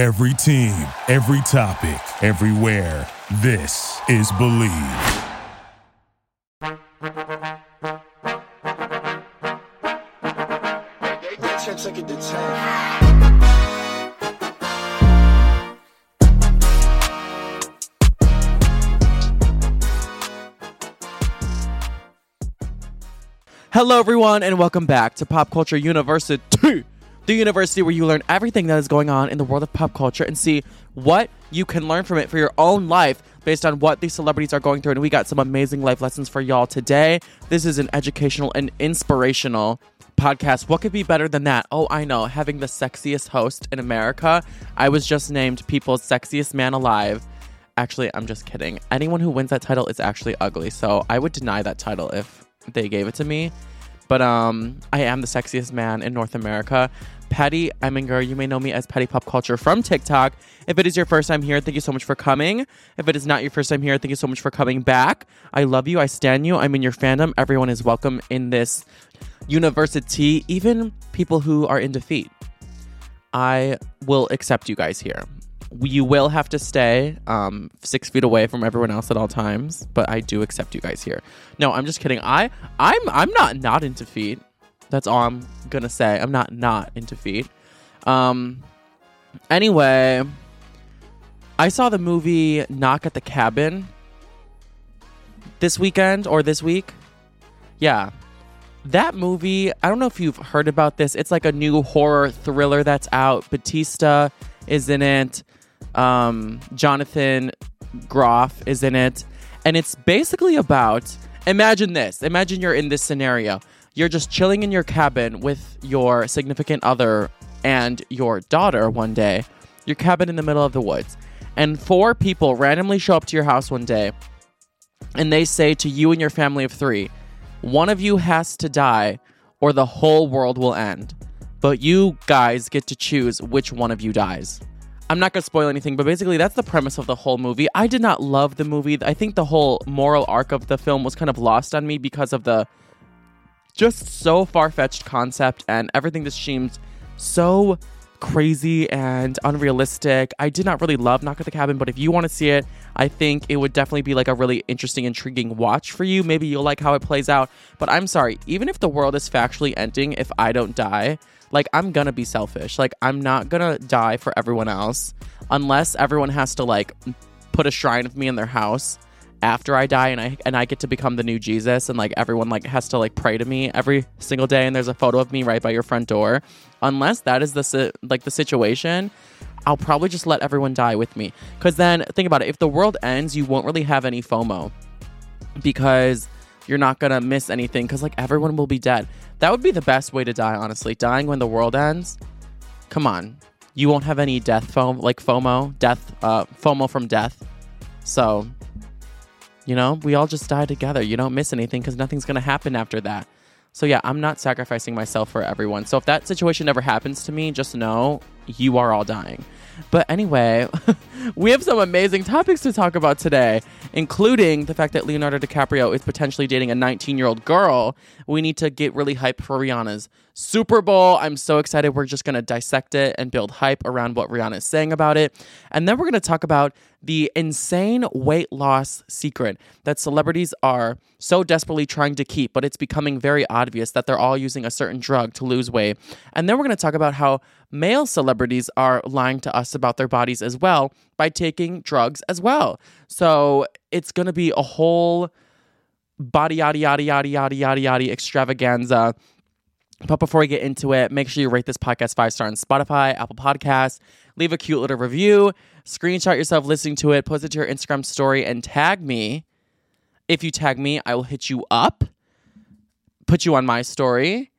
Every team, every topic, everywhere. This is Bleav. Hello, everyone, and welcome back to Pop Culture University, the university where you learn everything that is going on in the world of pop culture and see what you can learn from it for your own life based on what these celebrities are going through. And we got some amazing life lessons for y'all today. This is an educational and inspirational podcast. What could be better than that? Oh, I know, having the sexiest host in America. I was just named People's Sexiest Man Alive. Actually, I'm just kidding. Anyone who wins that title is actually ugly, so I would deny that title if they gave it to me. But um, I am the sexiest man in North America. Patty Eminger, you may know me as Patty Pop Culture from TikTok. If it is your first time here, thank you so much for coming. If it is not your first time here, thank you so much for coming back. I love you. I stand you. I'm in your fandom. Everyone is welcome in this university, even people who are in defeat. I will accept you guys here you will have to stay um, six feet away from everyone else at all times. But I do accept you guys here. No, I'm just kidding. I I'm I'm not not into feet. That's all I'm gonna say. I'm not not into feet. Um. Anyway, I saw the movie Knock at the Cabin this weekend or this week. Yeah. That movie, I don't know if you've heard about this. It's like a new horror thriller that's out. Bautista is in it um, Jonathan Groff is in it. And it's basically about imagine this. Imagine you're in this scenario. You're just chilling in your cabin with your significant other and your daughter one day. Your cabin in the middle of the woods. And four people randomly show up to your house one day and they say to you and your family of three, one of you has to die or the whole world will end. But you guys get to choose which one of you dies. I'm not going to spoil anything, but basically that's the premise of the whole movie. I did not love the movie. I think the whole moral arc of the film was kind of lost on me because of the just so far-fetched concept and everything just seemed so crazy and unrealistic. I did not really love Knock at the Cabin, but if you want to see it, I think it would definitely be like a really interesting, intriguing watch for you. Maybe you'll like how it plays out. But I'm sorry, even if the world is factually ending, if I don't die, like I'm gonna be selfish. Like I'm not gonna die for everyone else unless everyone has to like put a shrine of me in their house after I die and I and I get to become the new Jesus and like everyone like has to like pray to me every single day and there's a photo of me right by your front door. Unless that is the like the situation, I'll probably just let everyone die with me. Cuz then think about it, if the world ends, you won't really have any FOMO because you're not to miss anything cuz like everyone will be dead. That would be the best way to die, honestly. Dying when the world ends. Come on. You won't have any death foam like FOMO, death uh FOMO from death. So, you know, we all just die together. You don't miss anything cuz nothing's to happen after that. So yeah, I'm not sacrificing myself for everyone. So if that situation ever happens to me, just know you are all dying. But anyway, we have some amazing topics to talk about today, including the fact that Leonardo DiCaprio is potentially dating a 19 year old girl. We need to get really hype for Rihanna's Super Bowl. I'm so excited. We're just going to dissect it and build hype around what Rihanna is saying about it. And then we're going to talk about the insane weight loss secret that celebrities are so desperately trying to keep, but it's becoming very obvious that they're all using a certain drug to lose weight. And then we're going to talk about how male celebrities are lying to us about their bodies as well by taking drugs as well. So it's going to be a whole body yada yada yada yada yada yada extravaganza. But before we get into it, make sure you rate this podcast five star on Spotify, Apple Podcasts, leave a cute little review, screenshot yourself listening to it, post it to your Instagram story, and tag me. If you tag me, I will hit you up, put you on my story,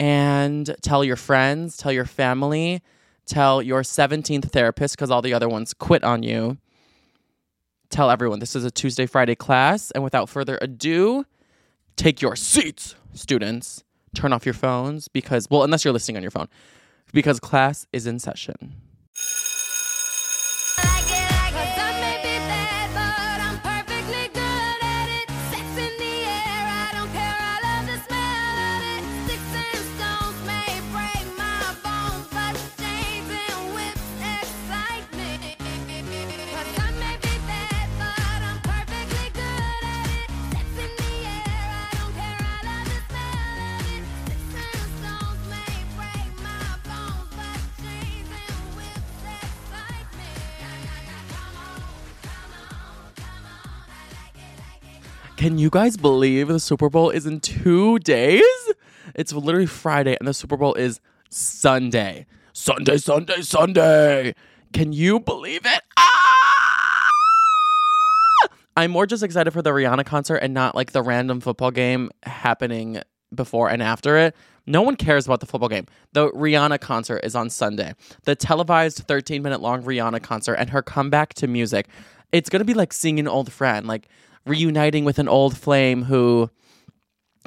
and tell your friends, tell your family, tell your 17th therapist because all the other ones quit on you. Tell everyone this is a Tuesday, Friday class. And without further ado, take your seats, students. Turn off your phones because, well, unless you're listening on your phone, because class is in session. Can you guys believe the Super Bowl is in two days? It's literally Friday and the Super Bowl is Sunday. Sunday, Sunday, Sunday. Can you believe it? Ah! I'm more just excited for the Rihanna concert and not like the random football game happening before and after it. No one cares about the football game. The Rihanna concert is on Sunday. The televised 13 minute long Rihanna concert and her comeback to music. It's going to be like seeing an old friend, like reuniting with an old flame who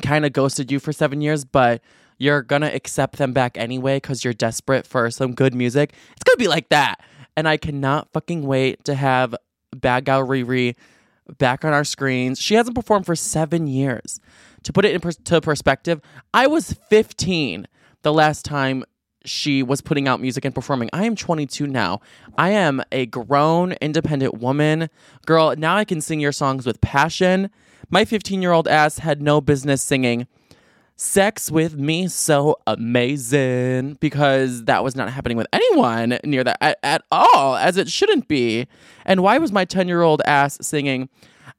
kind of ghosted you for seven years, but you're to accept them back anyway because you're desperate for some good music. It's to be like that. And I cannot fucking wait to have Bad Gal Riri back on our screens. She hasn't performed for seven years. To put it into perspective, I was 15 the last time she was putting out music and performing. I am 22 now. I am a grown, independent woman. Girl, now I can sing your songs with passion. My 15 year old ass had no business singing Sex with Me So Amazing because that was not happening with anyone near that at, at all, as it shouldn't be. And why was my 10 year old ass singing?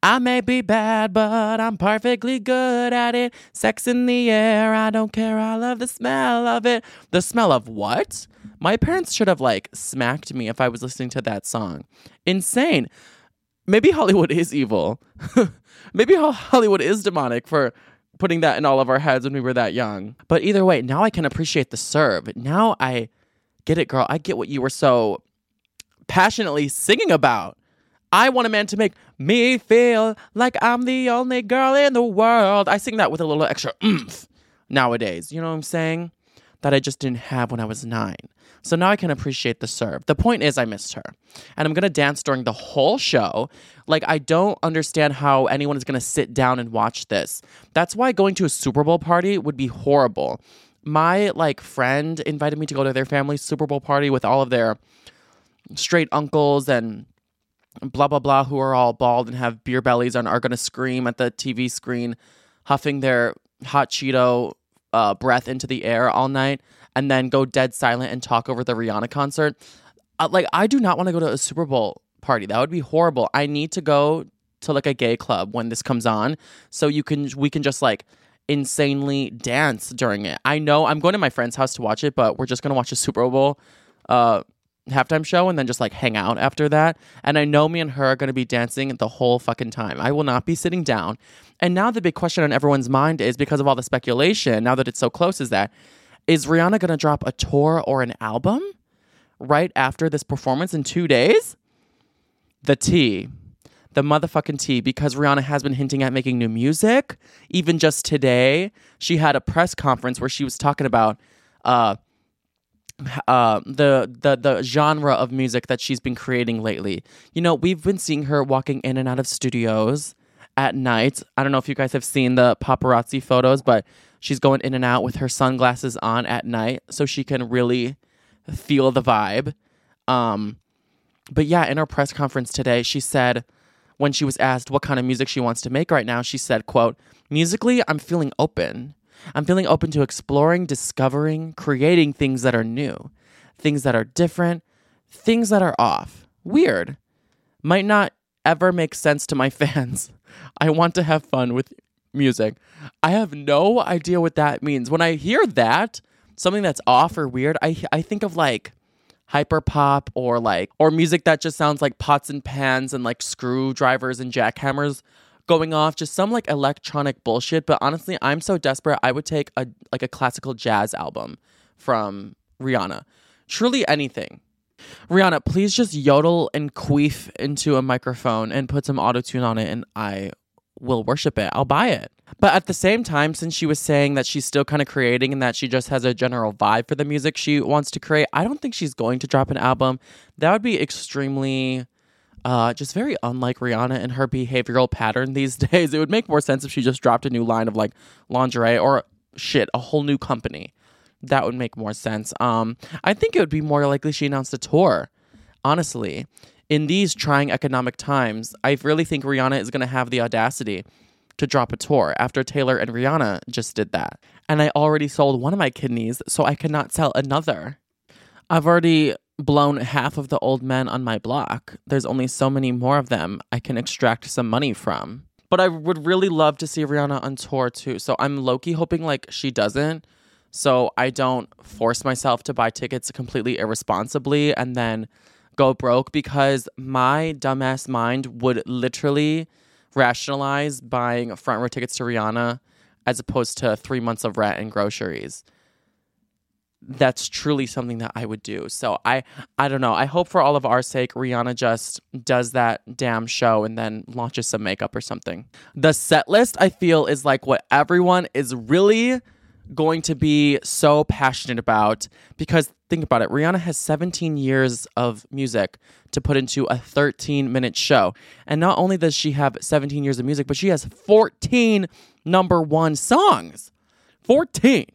I may be bad, but I'm perfectly good at it. Sex in the air, I don't care. I love the smell of it. The smell of what? My parents should have like smacked me if I was listening to that song. Insane. Maybe Hollywood is evil. Maybe Hollywood is demonic for putting that in all of our heads when we were that young. But either way, now I can appreciate the serve. Now I get it, girl. I get what you were so passionately singing about. I want a man to make me feel like I'm the only girl in the world. I sing that with a little extra oomph nowadays. You know what I'm saying? That I just didn't have when I was nine. So now I can appreciate the serve. The point is, I missed her. And I'm to dance during the whole show. Like, I don't understand how anyone is to sit down and watch this. That's why going to a Super Bowl party would be horrible. My, like, friend invited me to go to their family's Super Bowl party with all of their straight uncles and blah blah blah who are all bald and have beer bellies and are going to scream at the TV screen, huffing their hot Cheeto uh, breath into the air all night, and then go dead silent and talk over the Rihanna concert. Uh, like I do not want to go to a Super Bowl party. That would be horrible. I need to go to like a gay club when this comes on, so you can we can just like insanely dance during it. I know I'm going to my friend's house to watch it, but we're just gonna watch a Super Bowl. Uh, halftime show and then just like hang out after that. And I know me and her are going to be dancing the whole fucking time. I will not be sitting down. And now the big question on everyone's mind is because of all the speculation, now that it's so close, is that is Rihanna going to drop a tour or an album right after this performance in two days? The T. The motherfucking T, because Rihanna has been hinting at making new music. Even just today, she had a press conference where she was talking about uh, uh, the the the genre of music that she's been creating lately. You know, we've been seeing her walking in and out of studios at night. I don't know if you guys have seen the paparazzi photos, but she's going in and out with her sunglasses on at night so she can really feel the vibe. Um, but yeah, in her press conference today, she said when she was asked what kind of music she wants to make right now, she said, quote, musically, I'm feeling open. I'm feeling open to exploring, discovering, creating things that are new, things that are different, things that are off. Weird. Might not ever make sense to my fans. I want to have fun with music. I have no idea what that means. When I hear that, something that's off or weird, I I think of like hyper pop or like or music that just sounds like pots and pans and like screwdrivers and jackhammers going off, just some like electronic bullshit. But honestly, I'm so desperate. I would take a like a classical jazz album from Rihanna. Truly anything. Rihanna, please just yodel and queef into a microphone and put some auto tune on it, and I will worship it. I'll buy it. But at the same time, since she was saying that she's still kind of creating and that she just has a general vibe for the music she wants to create, I don't think she's going to drop an album. That would be extremely uh, just very unlike Rihanna and her behavioral pattern these days. It would make more sense if she just dropped a new line of like lingerie or shit, a whole new company. That would make more sense. Um, I think it would be more likely she announced a tour. Honestly, in these trying economic times, I really think Rihanna is going to have the audacity to drop a tour after Taylor and Rihanna just did that. And I already sold one of my kidneys, so I cannot sell another. I've already blown half of the old men on my block. There's only so many more of them I can extract some money from. But I would really love to see Rihanna on tour too. So I'm low key hoping like she doesn't. So I don't force myself to buy tickets completely irresponsibly and then go broke because my dumbass mind would literally rationalize buying front row tickets to Rihanna as opposed to three months of rent and groceries. That's truly something that I would do. So I I don't know. I hope for all of our sake Rihanna just does that damn show and then launches some makeup or something. The set list I feel is like what everyone is really going to be so passionate about because think about it Rihanna has 17 years of music to put into a 13 minute show. And not only does she have 17 years of music, but she has 14 number one songs. 14.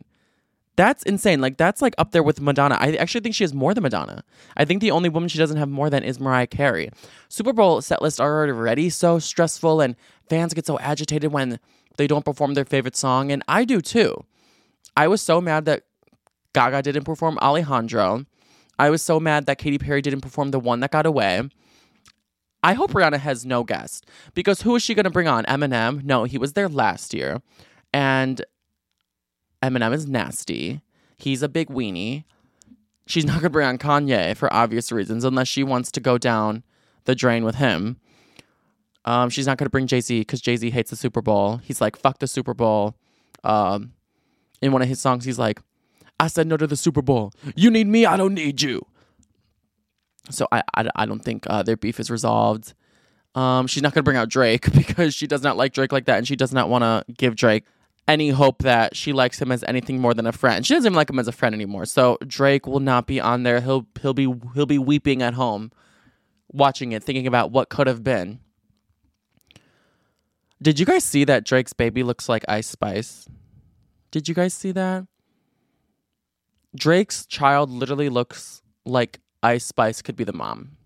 That's insane. Like that's like up there with Madonna. I actually think she has more than Madonna. I think the only woman she doesn't have more than is Mariah Carey. Super Bowl set lists are already so stressful and fans get so agitated when they don't perform their favorite song and I do too. I was so mad that Gaga didn't perform Alejandro. I was so mad that Katy Perry didn't perform the one that got away. I hope Rihanna has no guest because who is she going to bring on? Eminem? No, he was there last year. And Eminem is nasty. He's a big weenie. She's not going to bring on Kanye for obvious reasons unless she wants to go down the drain with him. Um, she's not going to bring Jay Z because Jay Z hates the Super Bowl. He's like, fuck the Super Bowl. Um, in one of his songs, he's like, I said no to the Super Bowl. You need me, I don't need you. So I, I, I don't think uh, their beef is resolved. Um, she's not going to bring out Drake because she does not like Drake like that, and she does not want to give Drake any hope that she likes him as anything more than a friend. She doesn't even like him as a friend anymore. So Drake will not be on there. He'll he'll be he'll be weeping at home, watching it, thinking about what could have been. Did you guys see that Drake's baby looks like Ice Spice? Did you guys see that? Drake's child literally looks like Ice Spice could be the mom.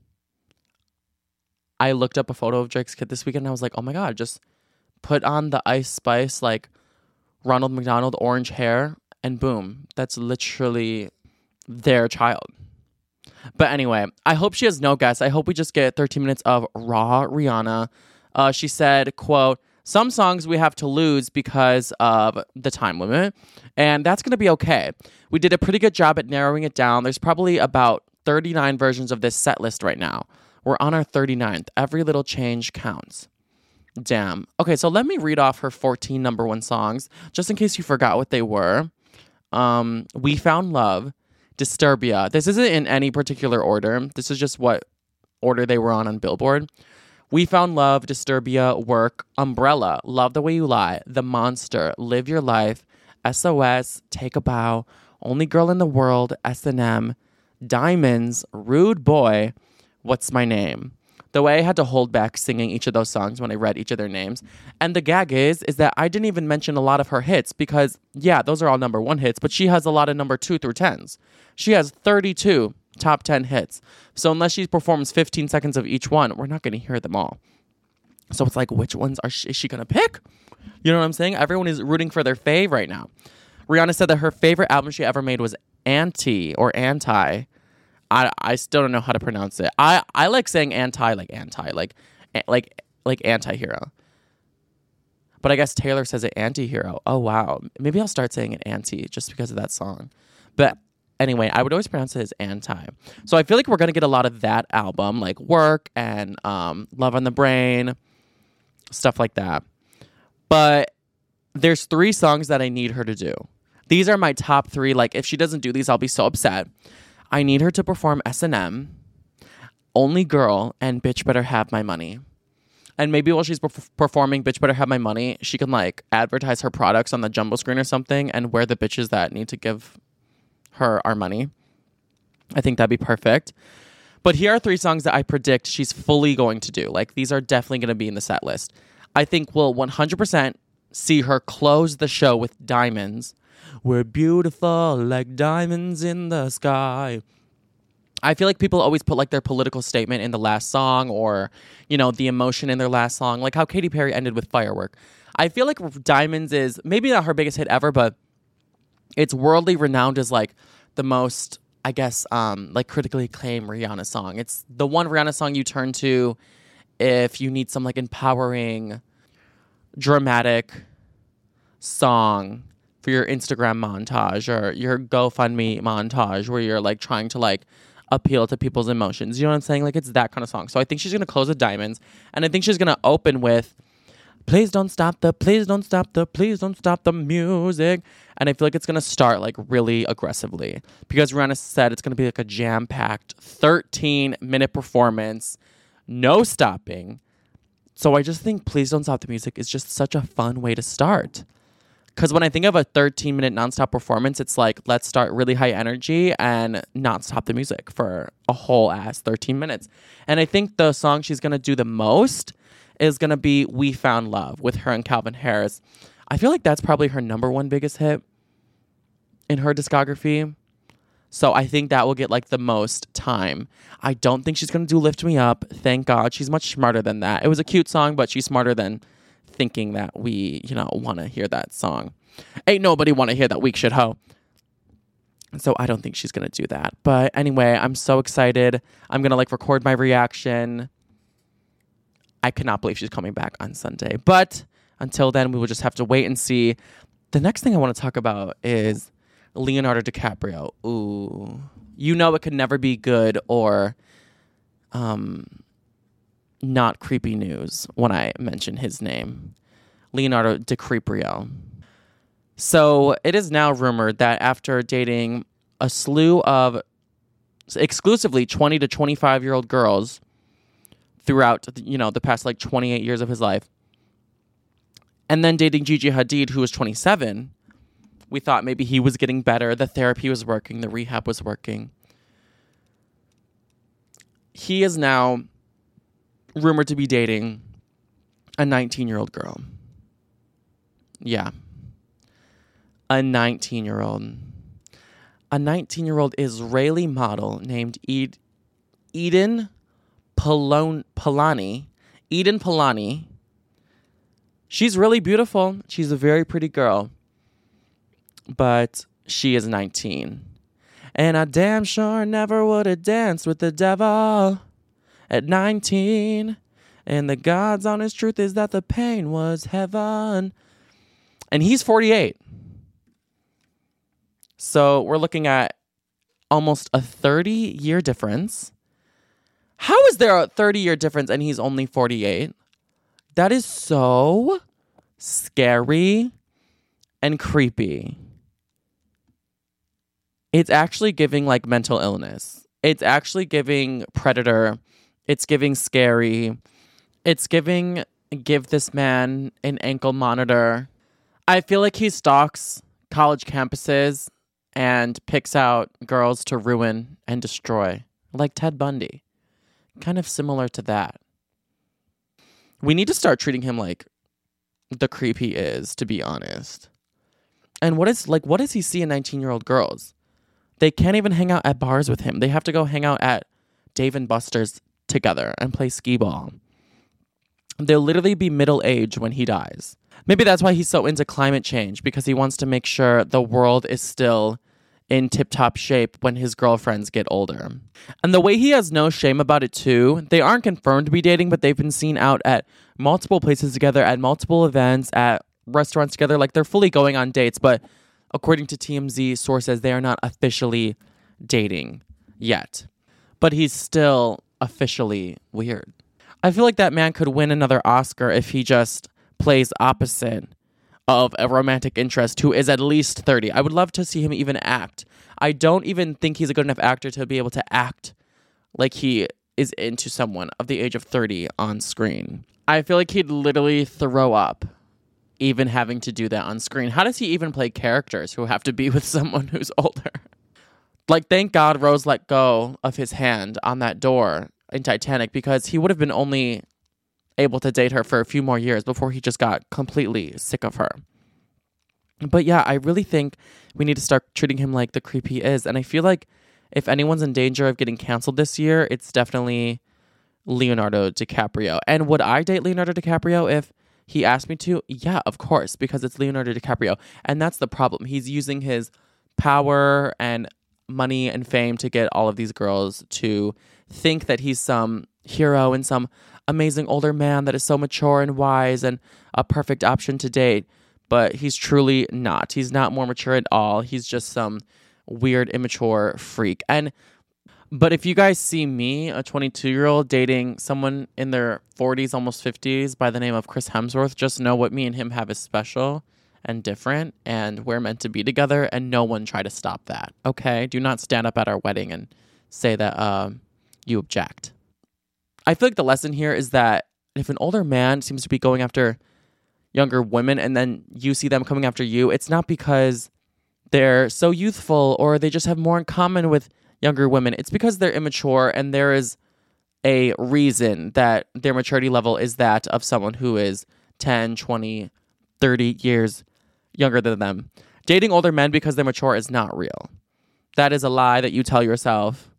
I looked up a photo of Drake's kid this weekend and I was like, oh my God, just put on the Ice Spice, like Ronald McDonald orange hair, and boom, that's literally their child. But anyway, I hope she has no guests. I hope we just get 13 minutes of raw Rihanna. Uh, she said, quote, some songs we have to lose because of the time limit, and that's going to be okay. We did a pretty good job at narrowing it down. There's probably about 39 versions of this set list right now. We're on our 39th. Every little change counts. Damn. Okay, so let me read off her 14 number one songs, just in case you forgot what they were. Um, we Found Love, Disturbia. This isn't in any particular order. This is just what order they were on on Billboard. We Found Love, Disturbia, Work, Umbrella, Love the Way You Lie, The Monster, Live Your Life, SOS, Take a Bow, Only Girl in the World, S&M, Diamonds, Rude Boy, What's My Name. The way I had to hold back singing each of those songs when I read each of their names. And the gag is, is that I didn't even mention a lot of her hits because, yeah, those are all number one hits, but she has a lot of number two through tens. She has 32 top 10 hits. So unless she performs 15 seconds of each one, we're not going to hear them all. So it's like, which ones are she, is she going to pick? You know what I'm saying? Everyone is rooting for their fave right now. Rihanna said that her favorite album she ever made was Anti or Anti. I I still don't know how to pronounce it. I I like saying anti like anti like like like anti-hero. But I guess Taylor says it anti-hero. Oh wow. Maybe I'll start saying it anti just because of that song. But anyway, I would always pronounce it as anti. So I feel like we're gonna get a lot of that album, like Work and um, Love on the Brain, stuff like that. But there's three songs that I need her to do. These are my top three. Like if she doesn't do these, I'll be so upset. I need her to perform S and M, Only Girl, and Bitch Better Have My Money. And maybe while she's perf- performing Bitch Better Have My Money, she can like advertise her products on the jumbo screen or something and wear the bitches that need to give her our money. I think that'd be perfect. But here are three songs that I predict she's fully going to do. Like these are definitely going to be in the set list. I think we'll 100% see her close the show with Diamonds. We're beautiful like diamonds in the sky. I feel like people always put like their political statement in the last song or, you know, the emotion in their last song, like how Katy Perry ended with Firework. I feel like Diamonds is maybe not her biggest hit ever, but it's worldly renowned as like the most I guess um like critically acclaimed Rihanna song. It's the one Rihanna song you turn to if you need some like empowering dramatic song for your Instagram montage or your GoFundMe montage where you're like trying to like appeal to people's emotions. You know what I'm saying? Like it's that kind of song. So I think she's gonna close with diamonds, and I think she's gonna open with please don't stop the please don't stop the please don't stop the music and i feel like it's going to start like really aggressively because rihanna said it's going to be like a jam-packed 13 minute performance no stopping so i just think please don't stop the music is just such a fun way to start because when i think of a 13 minute nonstop performance it's like let's start really high energy and not stop the music for a whole ass 13 minutes and i think the song she's going to do the most is going to be We Found Love with her and Calvin Harris. I feel like that's probably her number one biggest hit in her discography. So I think that will get like the most time. I don't think she's to do Lift Me Up. Thank God. She's much smarter than that. It was a cute song, but she's smarter than thinking that we, you know, want to hear that song. Ain't nobody want to hear that weak shit hoe. So I don't think she's going to do that. But anyway, I'm so excited. I'm going to like record my reaction I cannot believe she's coming back on Sunday. But until then, we will just have to wait and see. The next thing I want to talk about is Leonardo DiCaprio. Ooh. You know it could never be good or um not creepy news when I mention his name. Leonardo DiCaprio. So it is now rumored that after dating a slew of exclusively 20 to 25 year old girls throughout you know the past like 28 years of his life and then dating Gigi Hadid who was 27 we thought maybe he was getting better the therapy was working the rehab was working he is now rumored to be dating a 19 year old girl yeah a 19 year old a 19 year old Israeli model named Ed- Eden Polani, Eden Polani. She's really beautiful. She's a very pretty girl. But she is 19. And I damn sure never would have danced with the devil at 19. And the God's honest truth is that the pain was heaven. And he's 48. So we're looking at almost a 30 year difference. How is there a 30 year difference and he's only 48? That is so scary and creepy. It's actually giving like mental illness. It's actually giving predator. It's giving scary. It's giving give this man an ankle monitor. I feel like he stalks college campuses and picks out girls to ruin and destroy, like Ted Bundy kind of similar to that. We need to start treating him like the creep he is, to be honest. And what is like what does he see in 19-year-old girls? They can't even hang out at bars with him. They have to go hang out at Dave and Buster's together and play skee ball. They'll literally be middle age when he dies. Maybe that's why he's so into climate change because he wants to make sure the world is still in tip top shape when his girlfriends get older. And the way he has no shame about it, too, they aren't confirmed to be dating, but they've been seen out at multiple places together, at multiple events, at restaurants together. Like they're fully going on dates, but according to TMZ sources, they are not officially dating yet. But he's still officially weird. I feel like that man could win another Oscar if he just plays opposite of a romantic interest who is at least 30. I would love to see him even act. I don't even think he's a good enough actor to be able to act like he is into someone of the age of 30 on screen. I feel like he'd literally throw up even having to do that on screen. How does he even play characters who have to be with someone who's older? Like, thank God Rose let go of his hand on that door in Titanic because he would have been only able to date her for a few more years before he just got completely sick of her. But yeah, I really think we need to start treating him like the creep he is. And I feel like if anyone's in danger of getting canceled this year, it's definitely Leonardo DiCaprio. And would I date Leonardo DiCaprio if he asked me to? Yeah, of course, because it's Leonardo DiCaprio. And that's the problem. He's using his power and money and fame to get all of these girls to think that he's some hero and some amazing older man that is so mature and wise and a perfect option to date. But he's truly not. He's not more mature at all. He's just some weird, immature freak. And but if you guys see me, a 22 year old, dating someone in their 40s, almost 50s, by the name of Chris Hemsworth, just know what me and him have is special and different, and we're meant to be together, and no one try to stop that. Okay? Do not stand up at our wedding and say that um, you object. I feel like the lesson here is that if an older man seems to be going after younger women and then you see them coming after you, it's not because they're so youthful or they just have more in common with younger women. It's because they're immature and there is a reason that their maturity level is that of someone who is 10, 20, 30 years younger than them. Dating older men because they're mature is not real. That is a lie that you tell yourself.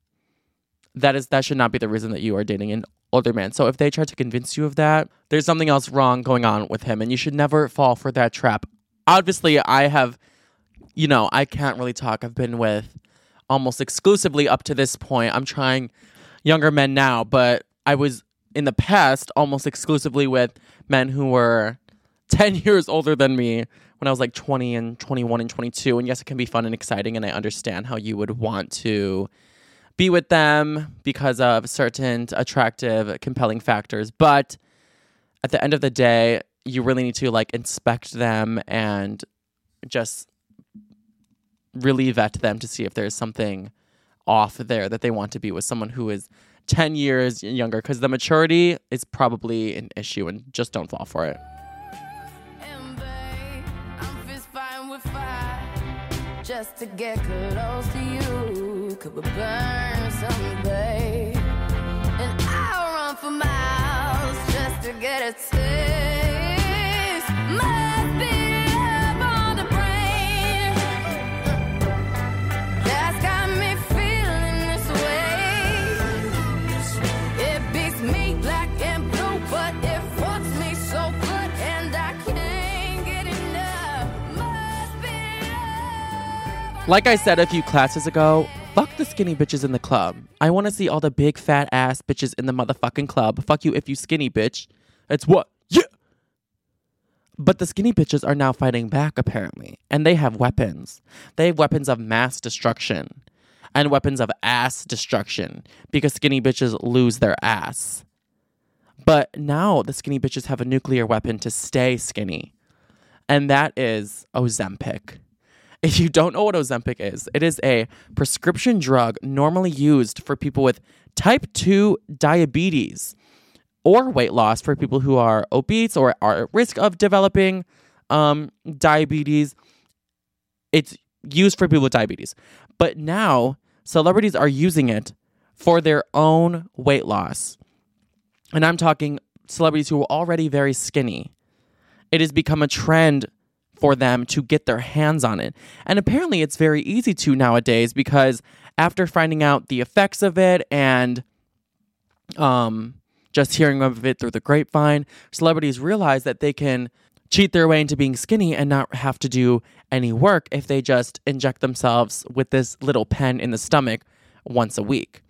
That is that should not be the reason that you are dating an older man. So if they try to convince you of that, there's something else wrong going on with him and you should never fall for that trap. Obviously, I have you know, I can't really talk. I've been with almost exclusively up to this point. I'm trying younger men now, but I was in the past almost exclusively with men who were 10 years older than me when I was like 20 and 21 and 22. And yes, it can be fun and exciting. And I understand how you would want to be with them because of certain attractive, compelling factors. But at the end of the day, you really need to like inspect them and just really vet them to see if there's something off there that they want to be with someone who is 10 years younger because the maturity is probably an issue and just don't fall for it. Just to get close to you. Could we burn someday? And I'll run for miles just to get a taste. Must be Like I said a few classes ago, fuck the skinny bitches in the club. I want to see all the big fat ass bitches in the motherfucking club. Fuck you if you skinny bitch. It's what? Yeah. But the skinny bitches are now fighting back apparently, and they have weapons. They have weapons of mass destruction and weapons of ass destruction because skinny bitches lose their ass. But now the skinny bitches have a nuclear weapon to stay skinny, and that is Ozempic. If you don't know what Ozempic is, it is a prescription drug normally used for people with type 2 diabetes or weight loss for people who are obese or are at risk of developing um, diabetes. It's used for people with diabetes. But now celebrities are using it for their own weight loss. And I'm talking celebrities who are already very skinny. It has become a trend for them to get their hands on it. And apparently, it's very easy to nowadays because after finding out the effects of it and um, just hearing of it through the grapevine, celebrities realize that they can cheat their way into being skinny and not have to do any work if they just inject themselves with this little pen in the stomach once a week.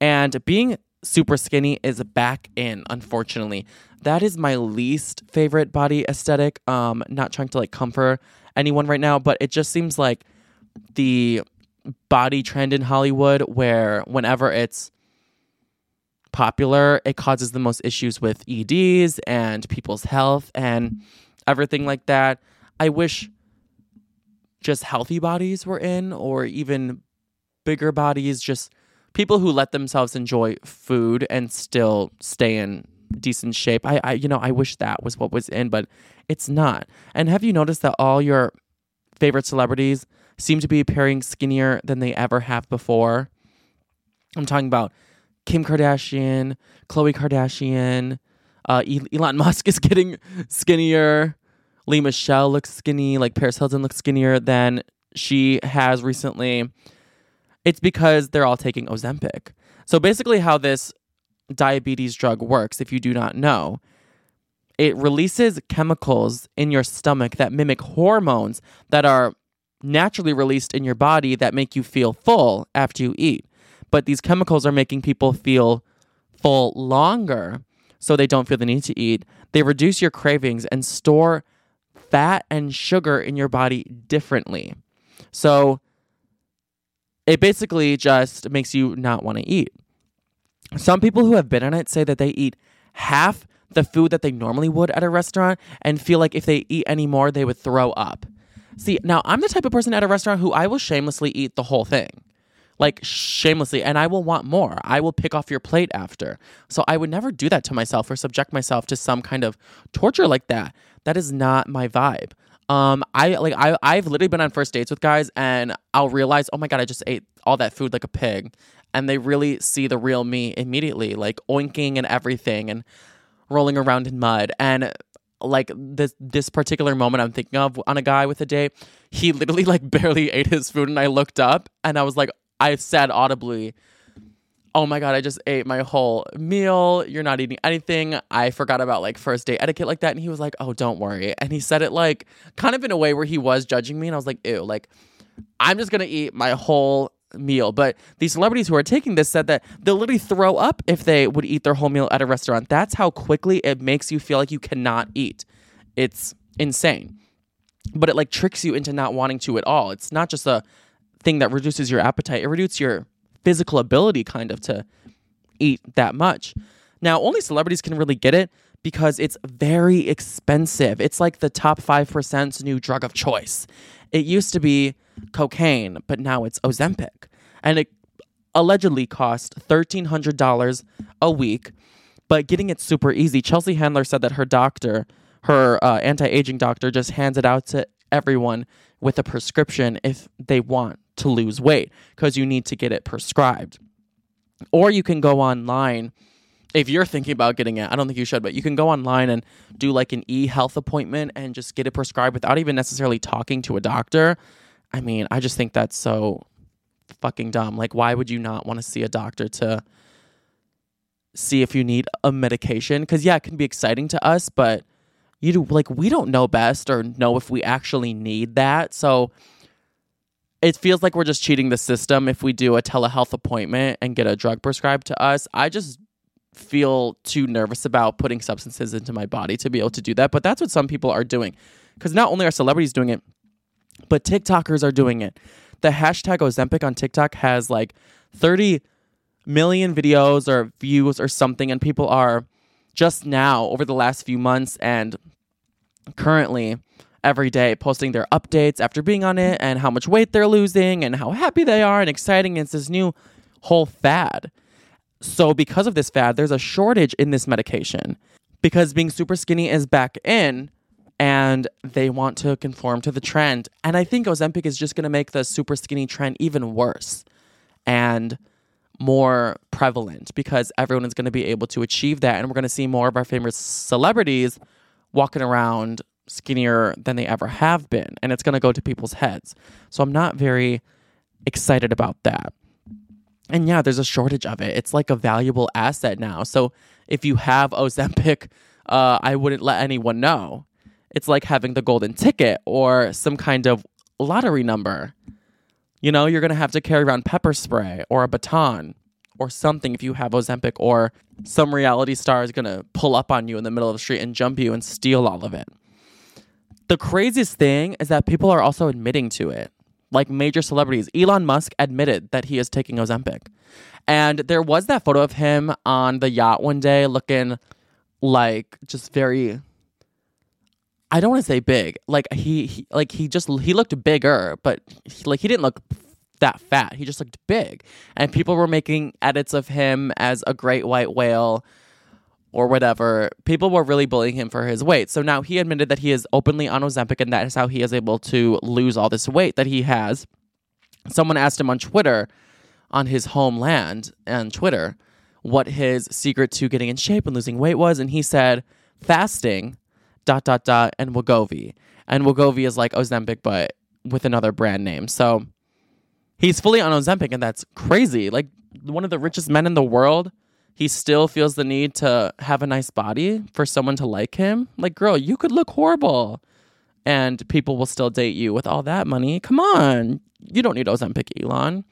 And being super skinny is back in, unfortunately that is my least favorite body aesthetic. Um, not trying to like comfort anyone right now, but it just seems like the body trend in Hollywood where whenever it's popular, it causes the most issues with EDs and people's health and everything like that. I wish just healthy bodies were in, or even bigger bodies, just people who let themselves enjoy food and still stay in decent shape. I, I, you know, I wish that was what was in, but it's not. And have you noticed that all your favorite celebrities seem to be appearing skinnier than they ever have before? I'm talking about Kim Kardashian, Khloe Kardashian, uh, Elon Musk is getting skinnier. Lea Michele looks skinny. Like Paris Hilton looks skinnier than she has recently. It's because they're all taking Ozempic. So basically, how this diabetes drug works if you do not know. It releases chemicals in your stomach that mimic hormones that are naturally released in your body that make you feel full after you eat. But these chemicals are making people feel full longer so they don't feel the need to eat. They reduce your cravings and store fat and sugar in your body differently. So it basically just makes you not want to eat. Some people who have been on it say that they eat half the food that they normally would at a restaurant and feel like if they eat any more, they would throw up. See, now I'm the type of person at a restaurant who I will shamelessly eat the whole thing. Like shamelessly, and I will want more. I will pick off your plate after. So I would never do that to myself or subject myself to some kind of torture like that. That is not my vibe. Um, I like I I've literally been on first dates with guys and I'll realize, oh my god, I just ate all that food like a pig. And they really see the real me immediately, like oinking and everything and rolling around in mud. And like this this particular moment I'm thinking of on a guy with a date, he literally like barely ate his food and I looked up and I was like I said audibly, "Oh my god, I just ate my whole meal. You're not eating anything." I forgot about like first date etiquette like that and he was like, "Oh, don't worry." And he said it like kind of in a way where he was judging me and I was like, "Ew, like I'm just going to eat my whole meal. But these celebrities who are taking this said that they'll literally throw up if they would eat their whole meal at a restaurant. That's how quickly it makes you feel like you cannot eat. It's insane. But it like tricks you into not wanting to at all. It's not just a thing that reduces your appetite, it reduces your physical ability kind of to eat that much. Now, only celebrities can really get it because it's very expensive. It's like the top 5%'s new drug of choice. It used to be cocaine, but now it's Ozempic. And it allegedly cost $1,300 a week, but getting it super easy. Chelsea Handler said that her doctor, her uh, anti aging doctor, just hands it out to everyone with a prescription if they want to lose weight because you need to get it prescribed. Or you can go online if you're thinking about getting it, I don't think you should, but you can go online and do like an e health appointment and just get it prescribed without even necessarily talking to a doctor. I mean, I just think that's so fucking dumb. Like, why would you not want to see a doctor to see if you need a medication? Because, yeah, it can be exciting to us, but you do, like, we don't know best or know if we actually need that. So, it feels like we're just cheating the system if we do a telehealth appointment and get a drug prescribed to us. I just feel too nervous about putting substances into my body to be able to do that. But that's what some people are doing. Because not only are celebrities doing it, but TikTokers are doing it. The hashtag Ozempic on TikTok has like 30 million videos or views or something, and people are just now over the last few months and currently every day posting their updates after being on it and how much weight they're losing and how happy they are and exciting. It's this new whole fad. So, because of this fad, there's a shortage in this medication because being super skinny is back in and they want to conform to the trend. And I think Ozempic is just going to make the super skinny trend even worse and more prevalent because everyone is going to be able to achieve that. And we're going to see more of our famous celebrities walking around skinnier than they ever have been. And it's going to go to people's heads. So I'm not very excited about that. And yeah, there's a shortage of it. It's like a valuable asset now. So if you have Ozempic, uh, I wouldn't let anyone know. It's like having the golden ticket or some kind of lottery number. You know, you're going to have to carry around pepper spray or a baton or something if you have Ozempic, or some reality star is going to pull up on you in the middle of the street and jump you and steal all of it. The craziest thing is that people are also admitting to it like major celebrities. Elon Musk admitted that he is taking Ozempic. And there was that photo of him on the yacht one day looking like just very I don't want to say big. Like he, he like he just he looked bigger, but he, like he didn't look that fat. He just looked big. And people were making edits of him as a great white whale or whatever, people were really bullying him for his weight. So now he admitted that he is openly on Ozempic and that is how he is able to lose all this weight that he has. Someone asked him on Twitter, on his homeland and Twitter, what his secret to getting in shape and losing weight was. And he said, fasting, dot, dot, dot, and Wegovy. And Wegovy is like Ozempic, but with another brand name. So he's fully on Ozempic, and that's crazy. Like one of the richest men in the world he still feels the need to have a nice body for someone to like him. Like, girl, you could look horrible and people will still date you with all that money. Come on. You don't need Ozempic, Elon.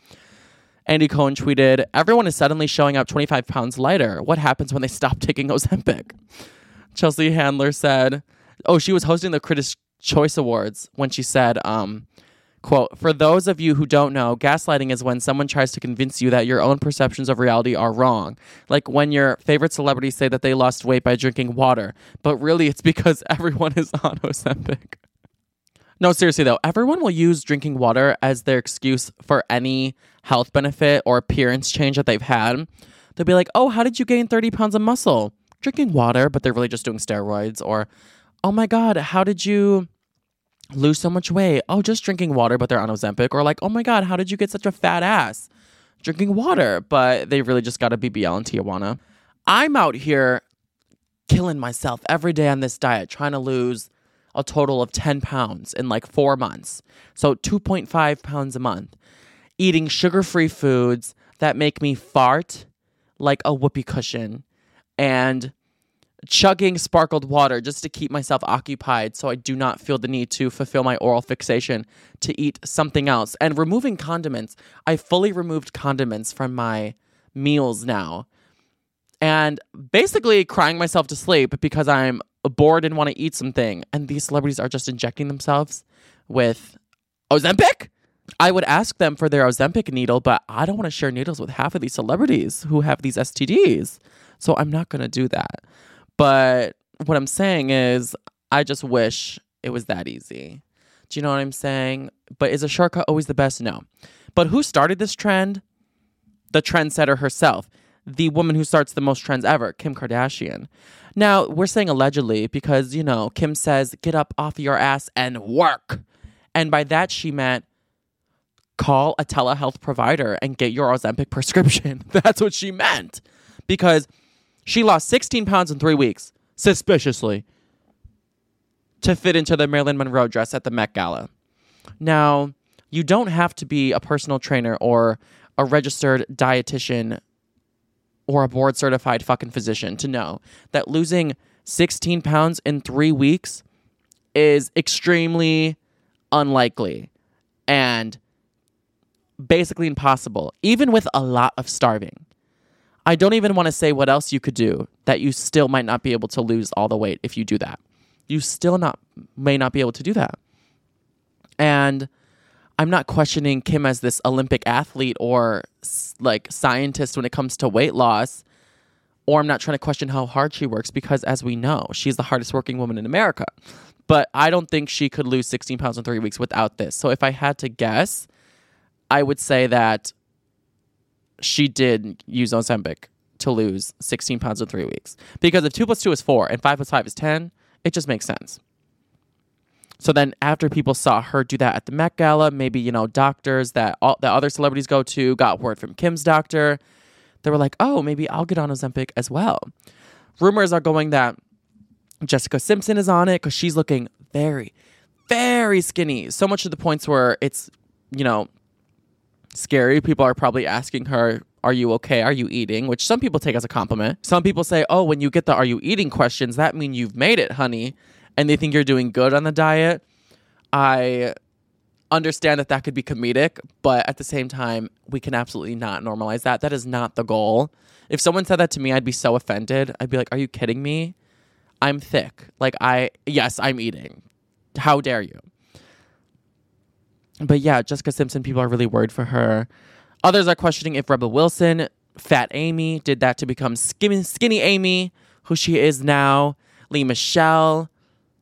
Andy Cohen tweeted, Everyone is suddenly showing up 25 pounds lighter. What happens when they stop taking Ozempic? Chelsea Handler said, Oh, she was hosting the Critics' Choice Awards when she said, um, quote, For those of you who don't know, gaslighting is when someone tries to convince you that your own perceptions of reality are wrong. Like when your favorite celebrities say that they lost weight by drinking water, but really it's because everyone is on Ozempic. No, seriously though, everyone will use drinking water as their excuse for any health benefit or appearance change that they've had. They'll be like, oh, how did you gain 30 pounds of muscle? Drinking water, but they're really just doing steroids. Or, oh my God, how did you lose so much weight? Oh, just drinking water, but they're on Ozempic. Or like, oh my God, how did you get such a fat ass? Drinking water, but they really just got a BBL in Tijuana. I'm out here killing myself every day on this diet, trying to lose a total of 10 pounds in like four months. So 2.5 pounds a month. Eating sugar free foods that make me fart like a whoopee cushion and chugging sparkled water just to keep myself occupied so I do not feel the need to fulfill my oral fixation to eat something else. And removing condiments. I fully removed condiments from my meals now. And basically crying myself to sleep because I'm bored and want to eat something. And these celebrities are just injecting themselves with Ozempic? I would ask them for their Ozempic needle, but I don't want to share needles with half of these celebrities who have these STDs. So I'm not going to do that. But what I'm saying is, I just wish it was that easy. Do you know what I'm saying? But is a shortcut always the best? No. But who started this trend? The trendsetter herself, the woman who starts the most trends ever, Kim Kardashian. Now, we're saying allegedly because, you know, Kim says, get up off your ass and work. And by that, she meant call a telehealth provider and get your Ozempic prescription. That's what she meant. Because she lost 16 pounds in three weeks, suspiciously, to fit into the Marilyn Monroe dress at the Met Gala. Now, you don't have to be a personal trainer or a registered dietitian or a board certified fucking physician to know that losing 16 pounds in three weeks is extremely unlikely and basically impossible, even with a lot of starving. I don't even want to say what else you could do that you still might not be able to lose all the weight if you do that. You still not may not be able to do that. And I'm not questioning Kim as this Olympic athlete or like scientist when it comes to weight loss, or I'm not trying to question how hard she works because, as we know, she's the hardest working woman in America. But I don't think she could lose 16 pounds in three weeks without this. So if I had to guess, I would say that she did use Ozempic to lose 16 pounds in three weeks. Because if two plus two is four and five plus five is 10, it just makes sense. So then, after people saw her do that at the Met Gala, maybe you know doctors that all the other celebrities go to got word from Kim's doctor. They were like, "Oh, maybe I'll get on Ozempic as well." Rumors are going that Jessica Simpson is on it because she's looking very, very skinny. So much to the points where it's you know scary. People are probably asking her, Are you okay? Are you eating? Which some people take as a compliment. Some people say, Oh, when you get the are you eating questions, that means you've made it, honey and they think you're doing good on the diet, I understand that that could be comedic, but at the same time, we can absolutely not normalize that. That is not the goal. If someone said that to me, I'd be so offended. I'd be like, "Are you kidding me? I'm thick. Like I yes, I'm eating. How dare you?" But yeah, Jessica Simpson, people are really worried for her. Others are questioning if Rebel Wilson, Fat Amy, did that to become skinny, skinny Amy, who she is now. Lea Michele,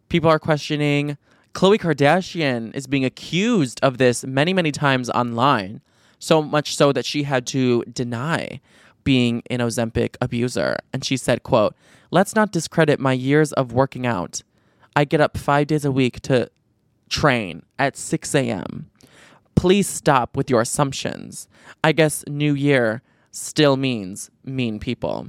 People are questioning. Khloe Kardashian is being accused of this many, many times online. So much so that she had to deny being an Ozempic abuser. And she said, quote, let's not discredit my years of working out. I get up five days a week to train at 6 a.m. Please stop with your assumptions. I guess New Year still means mean people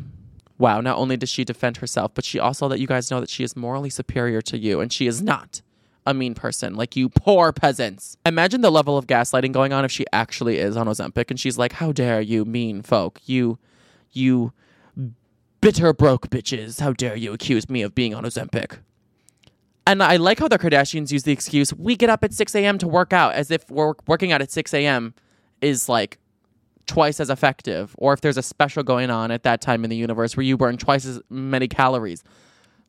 wow, not only does she defend herself, but she also let you guys know that she is morally superior to you and she is not a mean person like you poor peasants. Imagine the level of gaslighting going on if she actually is on Ozempic and she's like, how dare you mean folk, you, you bitter broke bitches, how dare you accuse me of being on Ozempic. And I like how the Kardashians use the excuse, we get up at 6 a.m. to work out as if working out at 6 a.m. is like twice as effective, or if there's a special going on at that time in the universe where you burn twice as many calories.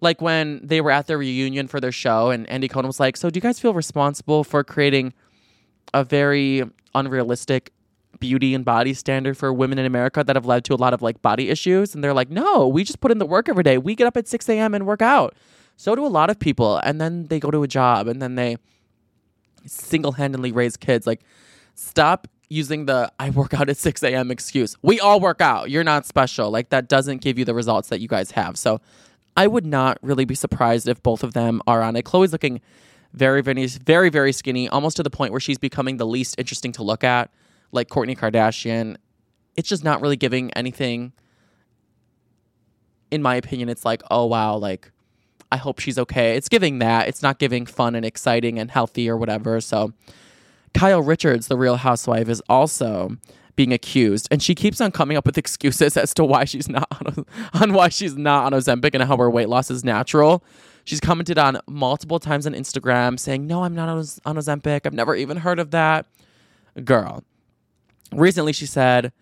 Like when they were at their reunion for their show, and Andy Cohen was like, So, do you guys feel responsible for creating a very unrealistic beauty and body standard for women in America that have led to a lot of like body issues? And they're like, No, we just put in the work every day. We get up at 6 a.m. and work out. So do a lot of people. And then they go to a job and then they single handedly raise kids. Like, stop using the I work out at 6 a.m. excuse. We all work out. You're not special. Like, that doesn't give you the results that you guys have. So, I would not really be surprised if both of them are on it. Khloe's looking very, very, very, very skinny, almost to the point where she's becoming the least interesting to look at, like Kourtney Kardashian. It's just not really giving anything. In my opinion, it's like, oh wow, like I hope she's okay. It's giving that. It's not giving fun and exciting and healthy or whatever. So Kyle Richards, the real housewife, is also being accused, and she keeps on coming up with excuses as to why she's not on, on why she's not on Ozempic and how her weight loss is natural. She's commented on multiple times on Instagram saying, "No, I'm not on, on Ozempic. I've never even heard of that." Girl, recently she said,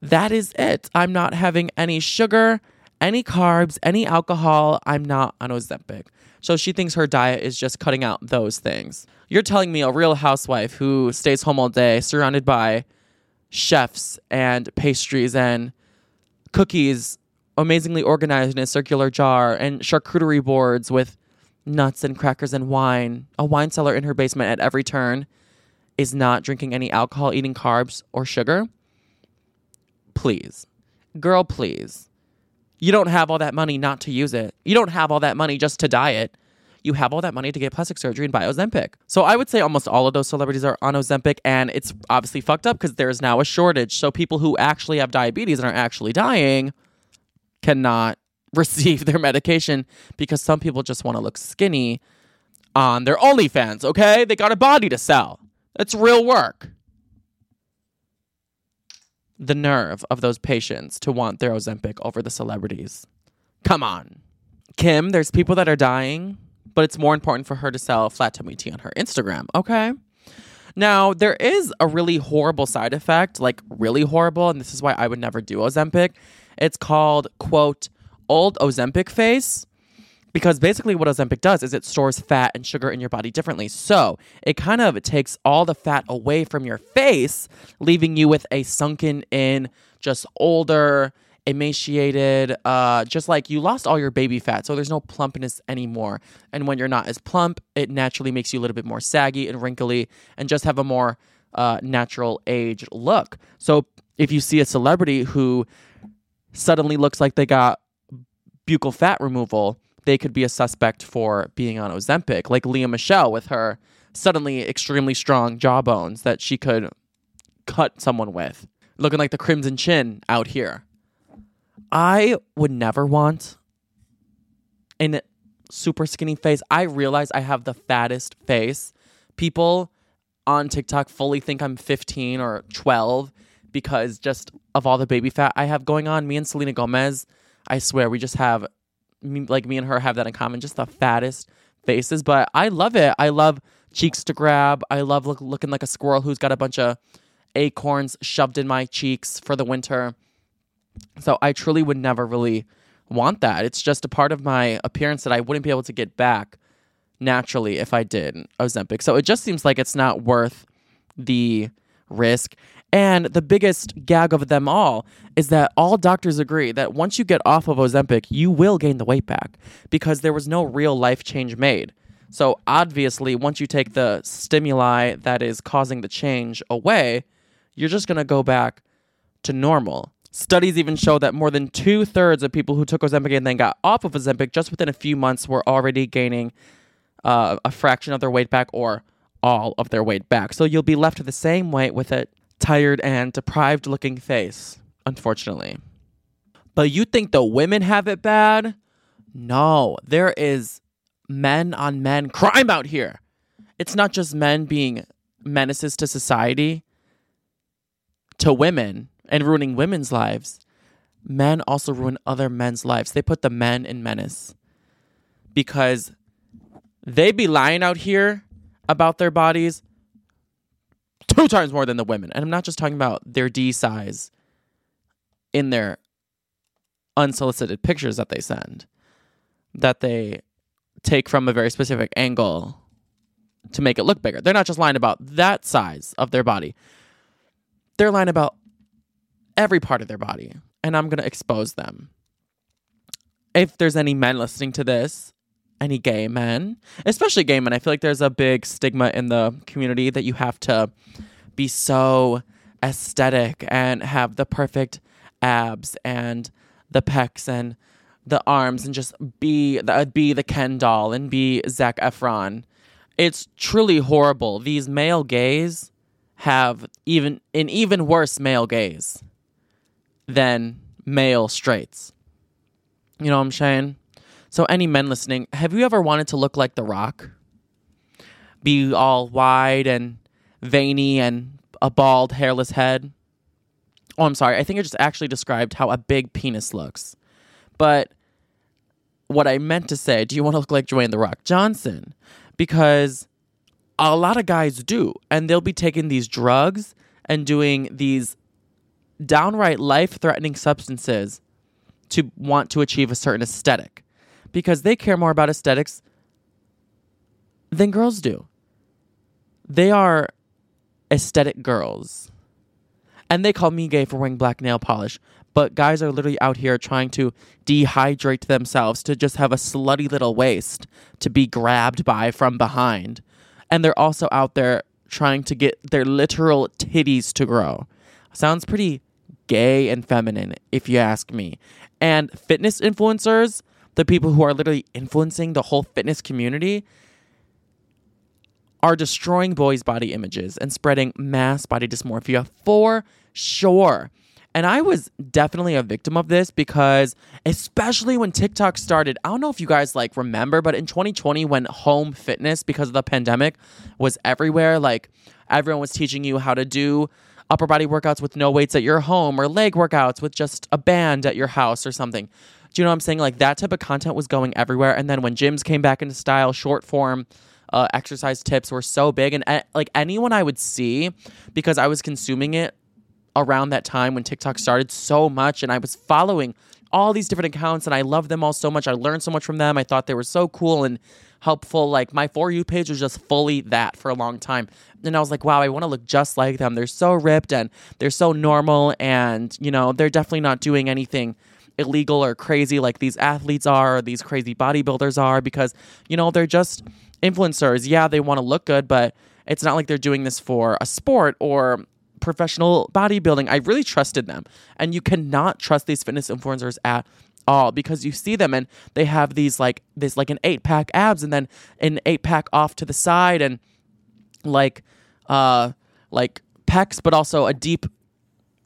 "That is it. I'm not having any sugar, any carbs, any alcohol. I'm not on Ozempic." So she thinks her diet is just cutting out those things. You're telling me a real housewife who stays home all day, surrounded by chefs and pastries and cookies amazingly organized in a circular jar and charcuterie boards with nuts and crackers and wine, a wine cellar in her basement at every turn, is not drinking any alcohol, eating carbs or sugar? Please. Girl, please. You don't have all that money not to use it. You don't have all that money just to diet you have all that money to get plastic surgery and buy Ozempic. So I would say almost all of those celebrities are on Ozempic, and it's obviously fucked up because there's now a shortage. So people who actually have diabetes and are actually dying cannot receive their medication because some people just want to look skinny on their OnlyFans, okay? They got a body to sell. It's real work. The nerve of those patients to want their Ozempic over the celebrities. Come on. Kim, there's people that are dying but it's more important for her to sell flat tummy tea on her Instagram. Okay. Now, there is a really horrible side effect, like really horrible, and this is why I would never do Ozempic. It's called, quote, old Ozempic face. Because basically, what Ozempic does is it stores fat and sugar in your body differently. So it kind of takes all the fat away from your face, leaving you with a sunken in, just older, emaciated, uh, just like you lost all your baby fat, so there's no plumpness anymore. And when you're not as plump, it naturally makes you a little bit more saggy and wrinkly, and just have a more uh, natural age look. So if you see a celebrity who suddenly looks like they got buccal fat removal, they could be a suspect for being on Ozempic, like Lea Michele with her suddenly extremely strong jawbones that she could cut someone with, looking like the crimson chin out here. I would never want a super skinny face. I realize I have the fattest face. People on TikTok fully think I'm 15 or 12 because just of all the baby fat I have going on. Me and Selena Gomez, I swear, we just have, like, me and her have that in common, just the fattest faces. But I love it. I love cheeks to grab. I love look, looking like a squirrel who's got a bunch of acorns shoved in my cheeks for the winter. So I truly would never really want that. It's just a part of my appearance that I wouldn't be able to get back naturally if I did Ozempic. So it just seems like it's not worth the risk. And the biggest gag of them all is that all doctors agree that once you get off of Ozempic, you will gain the weight back because there was no real life change made. So obviously, once you take the stimuli that is causing the change away, you're just going to go back to normal. Studies even show that more than two thirds of people who took Ozempic and then got off of Ozempic just within a few months were already gaining uh, a fraction of their weight back or all of their weight back. So you'll be left with the same weight with a tired and deprived looking face, unfortunately. But you think the women have it bad? No, there is men on men crime out here. It's not just men being menaces to society, to women and ruining women's lives, men also ruin other men's lives. They put the men in menace because they be lying out here about their bodies two times more than the women. And I'm not just talking about their D size in their unsolicited pictures that they send, that they take from a very specific angle to make it look bigger. They're not just lying about that size of their body, they're lying about every part of their body. And I'm going to expose them. If there's any men listening to this, any gay men, especially gay men, I feel like there's a big stigma in the community that you have to be so aesthetic and have the perfect abs and the pecs and the arms and just be the, uh, be the Ken doll and be Zac Efron. It's truly horrible. These male gays have even an even worse male gaze than male straights. You know what I'm saying? So, any men listening, have you ever wanted to look like The Rock? Be all wide and veiny and a bald, hairless head? Oh, I'm sorry. I think I just actually described how a big penis looks. But what I meant to say, do you want to look like Dwayne The Rock Johnson? Because a lot of guys do. And they'll be taking these drugs and doing these downright life threatening substances to want to achieve a certain aesthetic because they care more about aesthetics than girls do. They are aesthetic girls. And they call me gay for wearing black nail polish. But guys are literally out here trying to dehydrate themselves to just have a slutty little waist to be grabbed by from behind. And they're also out there trying to get their literal titties to grow. Sounds pretty gay and feminine, if you ask me. And fitness influencers, the people who are literally influencing the whole fitness community, are destroying boys' body images and spreading mass body dysmorphia for sure. And I was definitely a victim of this because, especially when TikTok started, I don't know if you guys like remember, but in 2020, when home fitness, because of the pandemic, was everywhere, like everyone was teaching you how to do upper body workouts with no weights at your home or leg workouts with just a band at your house or something. Do you know what I'm saying? Like that type of content was going everywhere. And then when gyms came back into style, short form, uh, exercise tips were so big. And uh, like anyone I would see, because I was consuming it around that time when TikTok started so much and I was following all these different accounts and I loved them all so much. I learned so much from them. I thought they were so cool and helpful. Like my For You page was just fully that for a long time. And I was like, wow, I want to look just like them. They're so ripped and they're so normal and, you know, they're definitely not doing anything illegal or crazy like these athletes are or these crazy bodybuilders are because, you know, they're just influencers. Yeah, they want to look good, but it's not like they're doing this for a sport or professional bodybuilding. I really trusted them. And you cannot trust these fitness influencers at all because you see them and they have these like this like an eight pack abs and then an eight pack off to the side and like uh like pecs but also a deep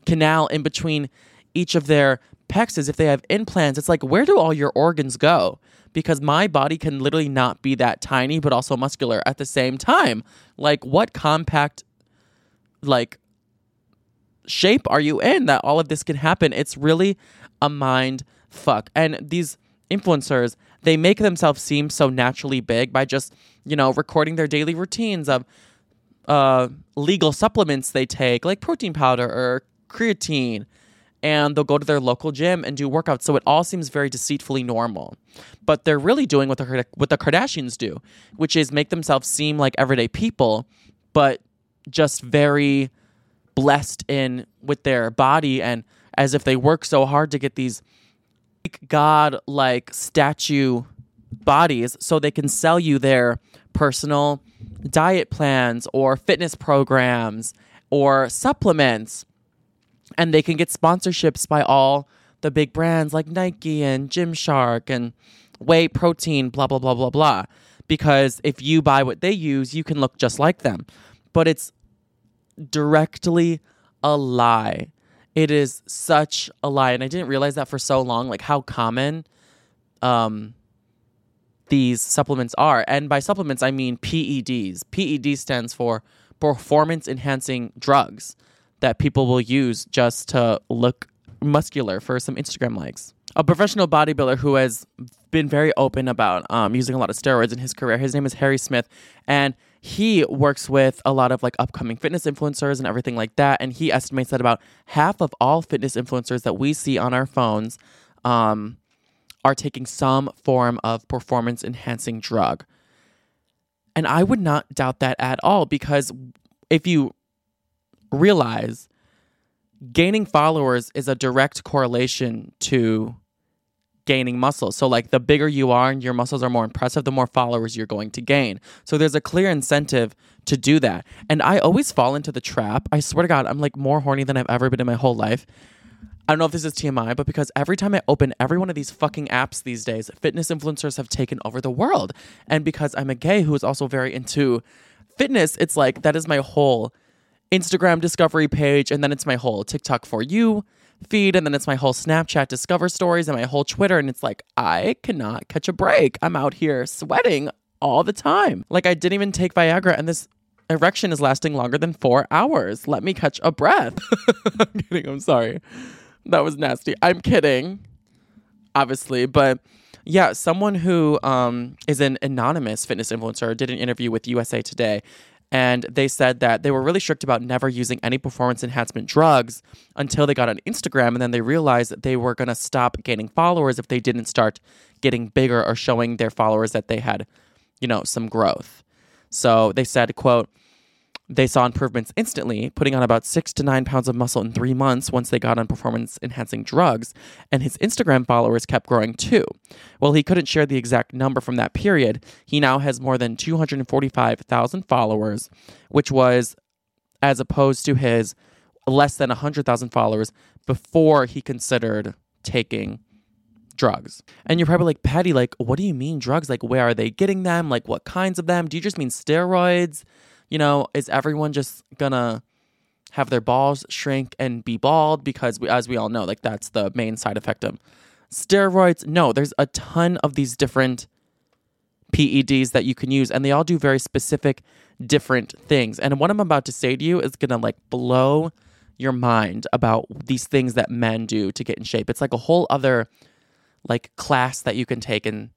canal in between each of their pecs as if they have implants it's like where do all your organs go because my body can literally not be that tiny but also muscular at the same time like what compact like shape are you in that all of this can happen it's really a mind fuck. And these influencers, they make themselves seem so naturally big by just, you know, recording their daily routines of uh, legal supplements they take, like protein powder or creatine. And they'll go to their local gym and do workouts. So it all seems very deceitfully normal. But they're really doing what the, what the Kardashians do, which is make themselves seem like everyday people, but just very blessed in with their body and as if they work so hard to get these god like statue bodies so they can sell you their personal diet plans or fitness programs or supplements and they can get sponsorships by all the big brands like Nike and Gymshark and whey protein blah blah blah blah blah. Because if you buy what they use you can look just like them. But it's directly a lie. It is such a lie, and I didn't realize that for so long, like how common um, these supplements are. And by supplements, I mean PEDs. PED stands for performance enhancing drugs that people will use just to look muscular for some Instagram likes. A professional bodybuilder who has been very open about um, using a lot of steroids in his career. His name is Harry Smith, and he works with a lot of like upcoming fitness influencers and everything like that. And he estimates that about half of all fitness influencers that we see on our phones um, are taking some form of performance enhancing drug. And I would not doubt that at all because if you realize gaining followers is a direct correlation to gaining muscle. So like the bigger you are and your muscles are more impressive, the more followers you're going to gain. So there's a clear incentive to do that. And I always fall into the trap. I swear to God, I'm like more horny than I've ever been in my whole life. I don't know if this is TMI, but because every time I open every one of these fucking apps these days, fitness influencers have taken over the world. And because I'm a gay who is also very into fitness, it's like that is my whole Instagram discovery page, and then it's my whole TikTok for you feed, and then it's my whole Snapchat discover stories and my whole Twitter. And it's like, I cannot catch a break. I'm out here sweating all the time. Like, I didn't even take Viagra, and this erection is lasting longer than four hours. Let me catch a breath. I'm kidding. I'm sorry. That was nasty. I'm kidding, obviously, but yeah, someone who um, is an anonymous fitness influencer did an interview with USA Today, and they said that they were really strict about never using any performance enhancement drugs until they got on Instagram, and then they realized that they were going to stop gaining followers if they didn't start getting bigger or showing their followers that they had, you know, some growth. So they said, quote, they saw improvements instantly, putting on about six to nine pounds of muscle in three months once they got on performance enhancing drugs, and his Instagram followers kept growing too. While he couldn't share the exact number from that period, he now has more than 245,000 followers, which was as opposed to his less than 100,000 followers before he considered taking drugs. And you're probably like, Patty, like, what do you mean drugs? Like, where are they getting them? Like, what kinds of them? Do you just mean steroids? You know, is everyone just gonna have their balls shrink and be bald? Because we, as we all know, like that's the main side effect of steroids. No, there's a ton of these different PEDs that you can use, and they all do very specific, different things. And what I'm about to say to you is gonna like blow your mind about these things that men do to get in shape. It's like a whole other like class that you can take in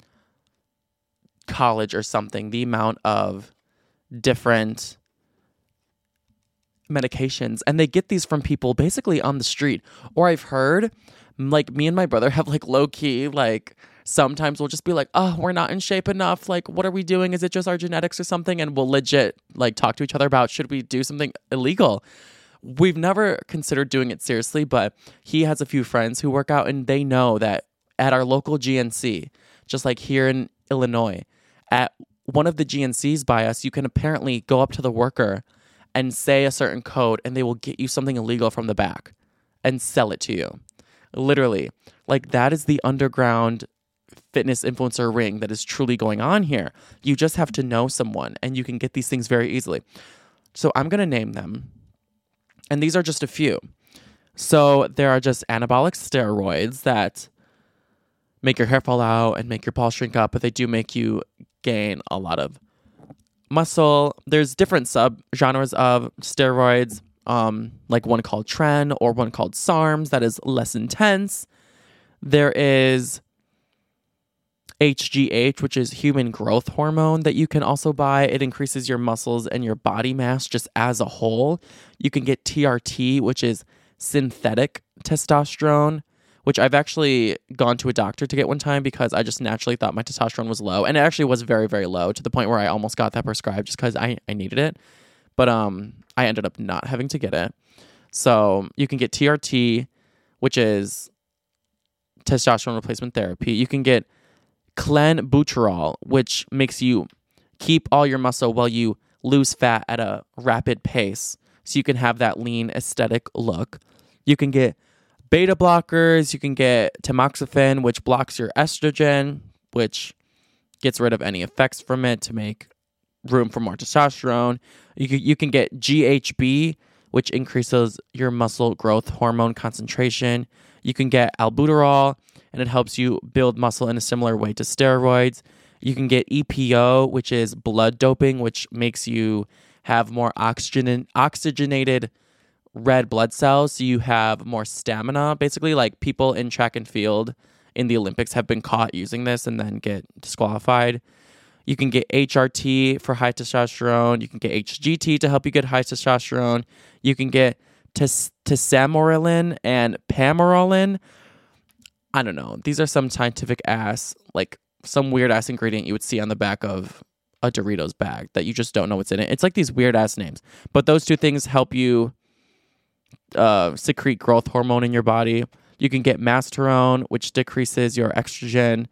college or something. The amount of different medications and they get these from people basically on the street. Or i've heard like me and my brother have like low key like sometimes we'll just be like oh we're not in shape enough. Like what are we doing? Is it just our genetics or something? And we'll legit like talk to each other about should we do something illegal? We've never considered doing it seriously but he has a few friends who work out and they know that at our local gnc just like here in illinois at one of the GNCs by us, you can apparently go up to the worker and say a certain code, and they will get you something illegal from the back and sell it to you. Literally, like that is the underground fitness influencer ring that is truly going on here. You just have to know someone, and you can get these things very easily. So I'm going to name them, and these are just a few. So there are just anabolic steroids that make your hair fall out and make your balls shrink up, but they do make you gain a lot of muscle. There's different sub genres of steroids, um, like one called Tren or one called SARMs that is less intense. There is HGH, which is human growth hormone that you can also buy. It increases your muscles and your body mass just as a whole. You can get TRT, which is synthetic testosterone which I've actually gone to a doctor to get one time because I just naturally thought my testosterone was low. And it actually was very, very low to the point where I almost got that prescribed just because I, I needed it. But um, I ended up not having to get it. So you can get TRT, which is testosterone replacement therapy. You can get clenbuterol, which makes you keep all your muscle while you lose fat at a rapid pace. So you can have that lean aesthetic look. You can get beta blockers. You can get tamoxifen, which blocks your estrogen, which gets rid of any effects from it to make room for more testosterone. You can, you can get GHB, which increases your muscle growth hormone concentration. You can get albuterol, and it helps you build muscle in a similar way to steroids. You can get EPO, which is blood doping, which makes you have more oxygen oxygenated red blood cells so you have more stamina. Basically, like people in track and field in the Olympics have been caught using this and then get disqualified. You can get HRT for high testosterone. You can get HGT to help you get high testosterone. You can get tes- tesamorelin and pamerolin. I don't know. These are some scientific ass, like some weird ass ingredient you would see on the back of a Doritos bag that you just don't know what's in it. It's like these weird ass names. But those two things help you uh, secrete growth hormone in your body. You can get Masteron, which decreases your estrogen.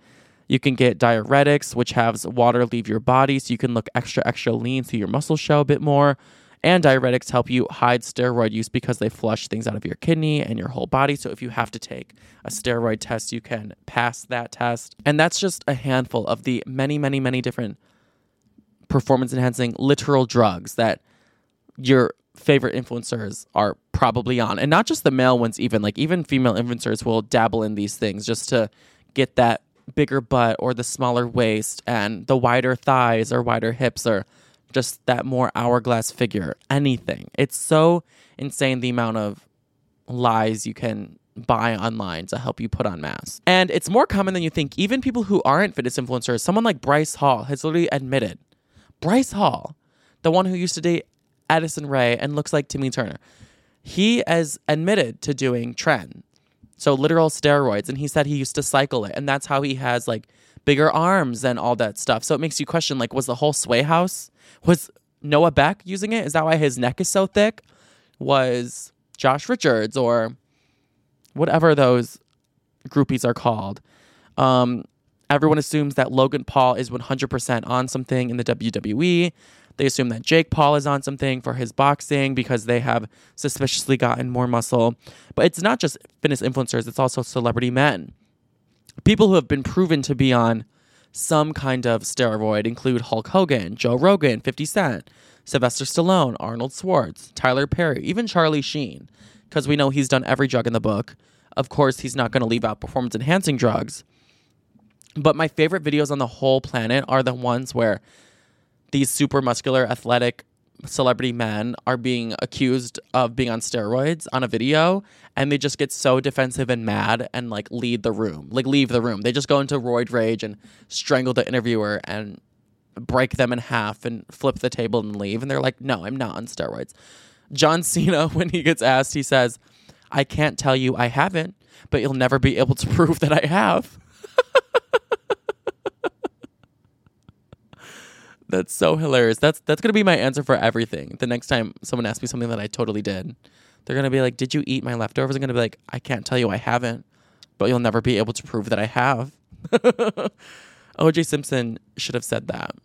You can get diuretics, which has water leave your body so you can look extra, extra lean so your muscles show a bit more. And diuretics help you hide steroid use because they flush things out of your kidney and your whole body. So if you have to take a steroid test, you can pass that test. And that's just a handful of the many, many, many different performance enhancing literal drugs that your favorite influencers are probably on. And not just the male ones, even like even female influencers will dabble in these things just to get that bigger butt or the smaller waist and the wider thighs or wider hips or just that more hourglass figure. Anything. It's so insane the amount of lies you can buy online to help you put on mass. And it's more common than you think. Even people who aren't fitness influencers, someone like Bryce Hall has literally admitted. Bryce Hall, the one who used to date Addison Rae and looks like Timmy Turner, he has admitted to doing tren so literal steroids. And he said he used to cycle it. And that's how he has like bigger arms and all that stuff. So it makes you question like, was the whole Sway House, was Noah Beck using it? Is that why his neck is so thick? Was Josh Richards or whatever those groupies are called? Um, everyone assumes that Logan Paul is 100% on something in the WWE. They assume that Jake Paul is on something for his boxing because they have suspiciously gotten more muscle. But it's not just fitness influencers, it's also celebrity men. People who have been proven to be on some kind of steroid include Hulk Hogan, Joe Rogan, 50 Cent, Sylvester Stallone, Arnold Schwartz, Tyler Perry, even Charlie Sheen, because we know he's done every drug in the book. Of course, he's not going to leave out performance enhancing drugs. But my favorite videos on the whole planet are the ones where these super muscular, athletic celebrity men are being accused of being on steroids on a video and they just get so defensive and mad and like leave the room like leave the room. They just go into roid rage and strangle the interviewer and break them in half and flip the table and leave and they're like no i'm not on steroids. John cena when he gets asked he says i can't tell you i haven't but you'll never be able to prove that i have That's so hilarious. That's that's gonna be my answer for everything. The next time someone asks me something that I totally did, they're gonna be like, "Did you eat my leftovers?" I'm gonna be like, "I can't tell you I haven't, but you'll never be able to prove that I have." O.J. Simpson should have said that.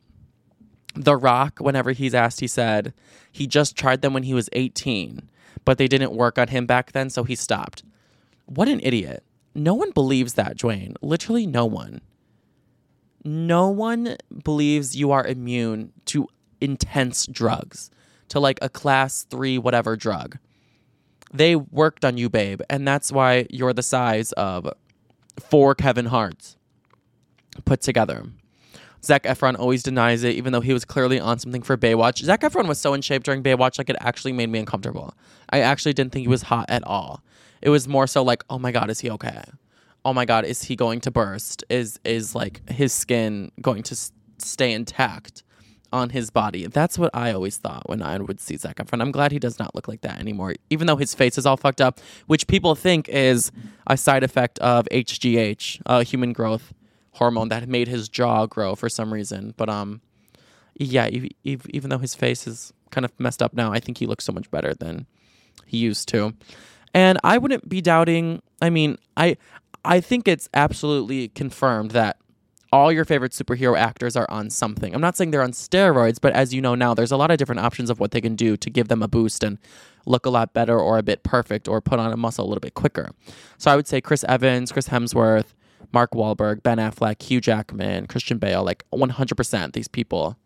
The Rock, whenever he's asked, he said he just tried them when he was 18, but they didn't work on him back then, so he stopped. What an idiot! No one believes that, Dwayne. Literally, no one no one believes you are immune to intense drugs, to like a class three, whatever drug. They worked on you, babe, and that's why you're the size of four Kevin Harts put together. Zac Efron always denies it, even though he was clearly on something for Baywatch. Zac Efron was so in shape during Baywatch, like it actually made me uncomfortable. I actually didn't think he was hot at all. It was more so like, oh my God, is he okay? Oh my god, is he going to burst? Is is like his skin going to s- stay intact on his body? That's what I always thought when I would see Zac Efron. I'm glad he does not look like that anymore, even though his face is all fucked up, which people think is a side effect of HGH, uh, human growth hormone that made his jaw grow for some reason. But um, yeah, even though his face is kind of messed up now, I think he looks so much better than he used to. And I wouldn't be doubting. I mean, I I think it's absolutely confirmed that all your favorite superhero actors are on something. I'm not saying they're on steroids, but as you know now, there's a lot of different options of what they can do to give them a boost and look a lot better or a bit perfect or put on a muscle a little bit quicker. So I would say Chris Evans, Chris Hemsworth, Mark Wahlberg, Ben Affleck, Hugh Jackman, Christian Bale, like 100% these people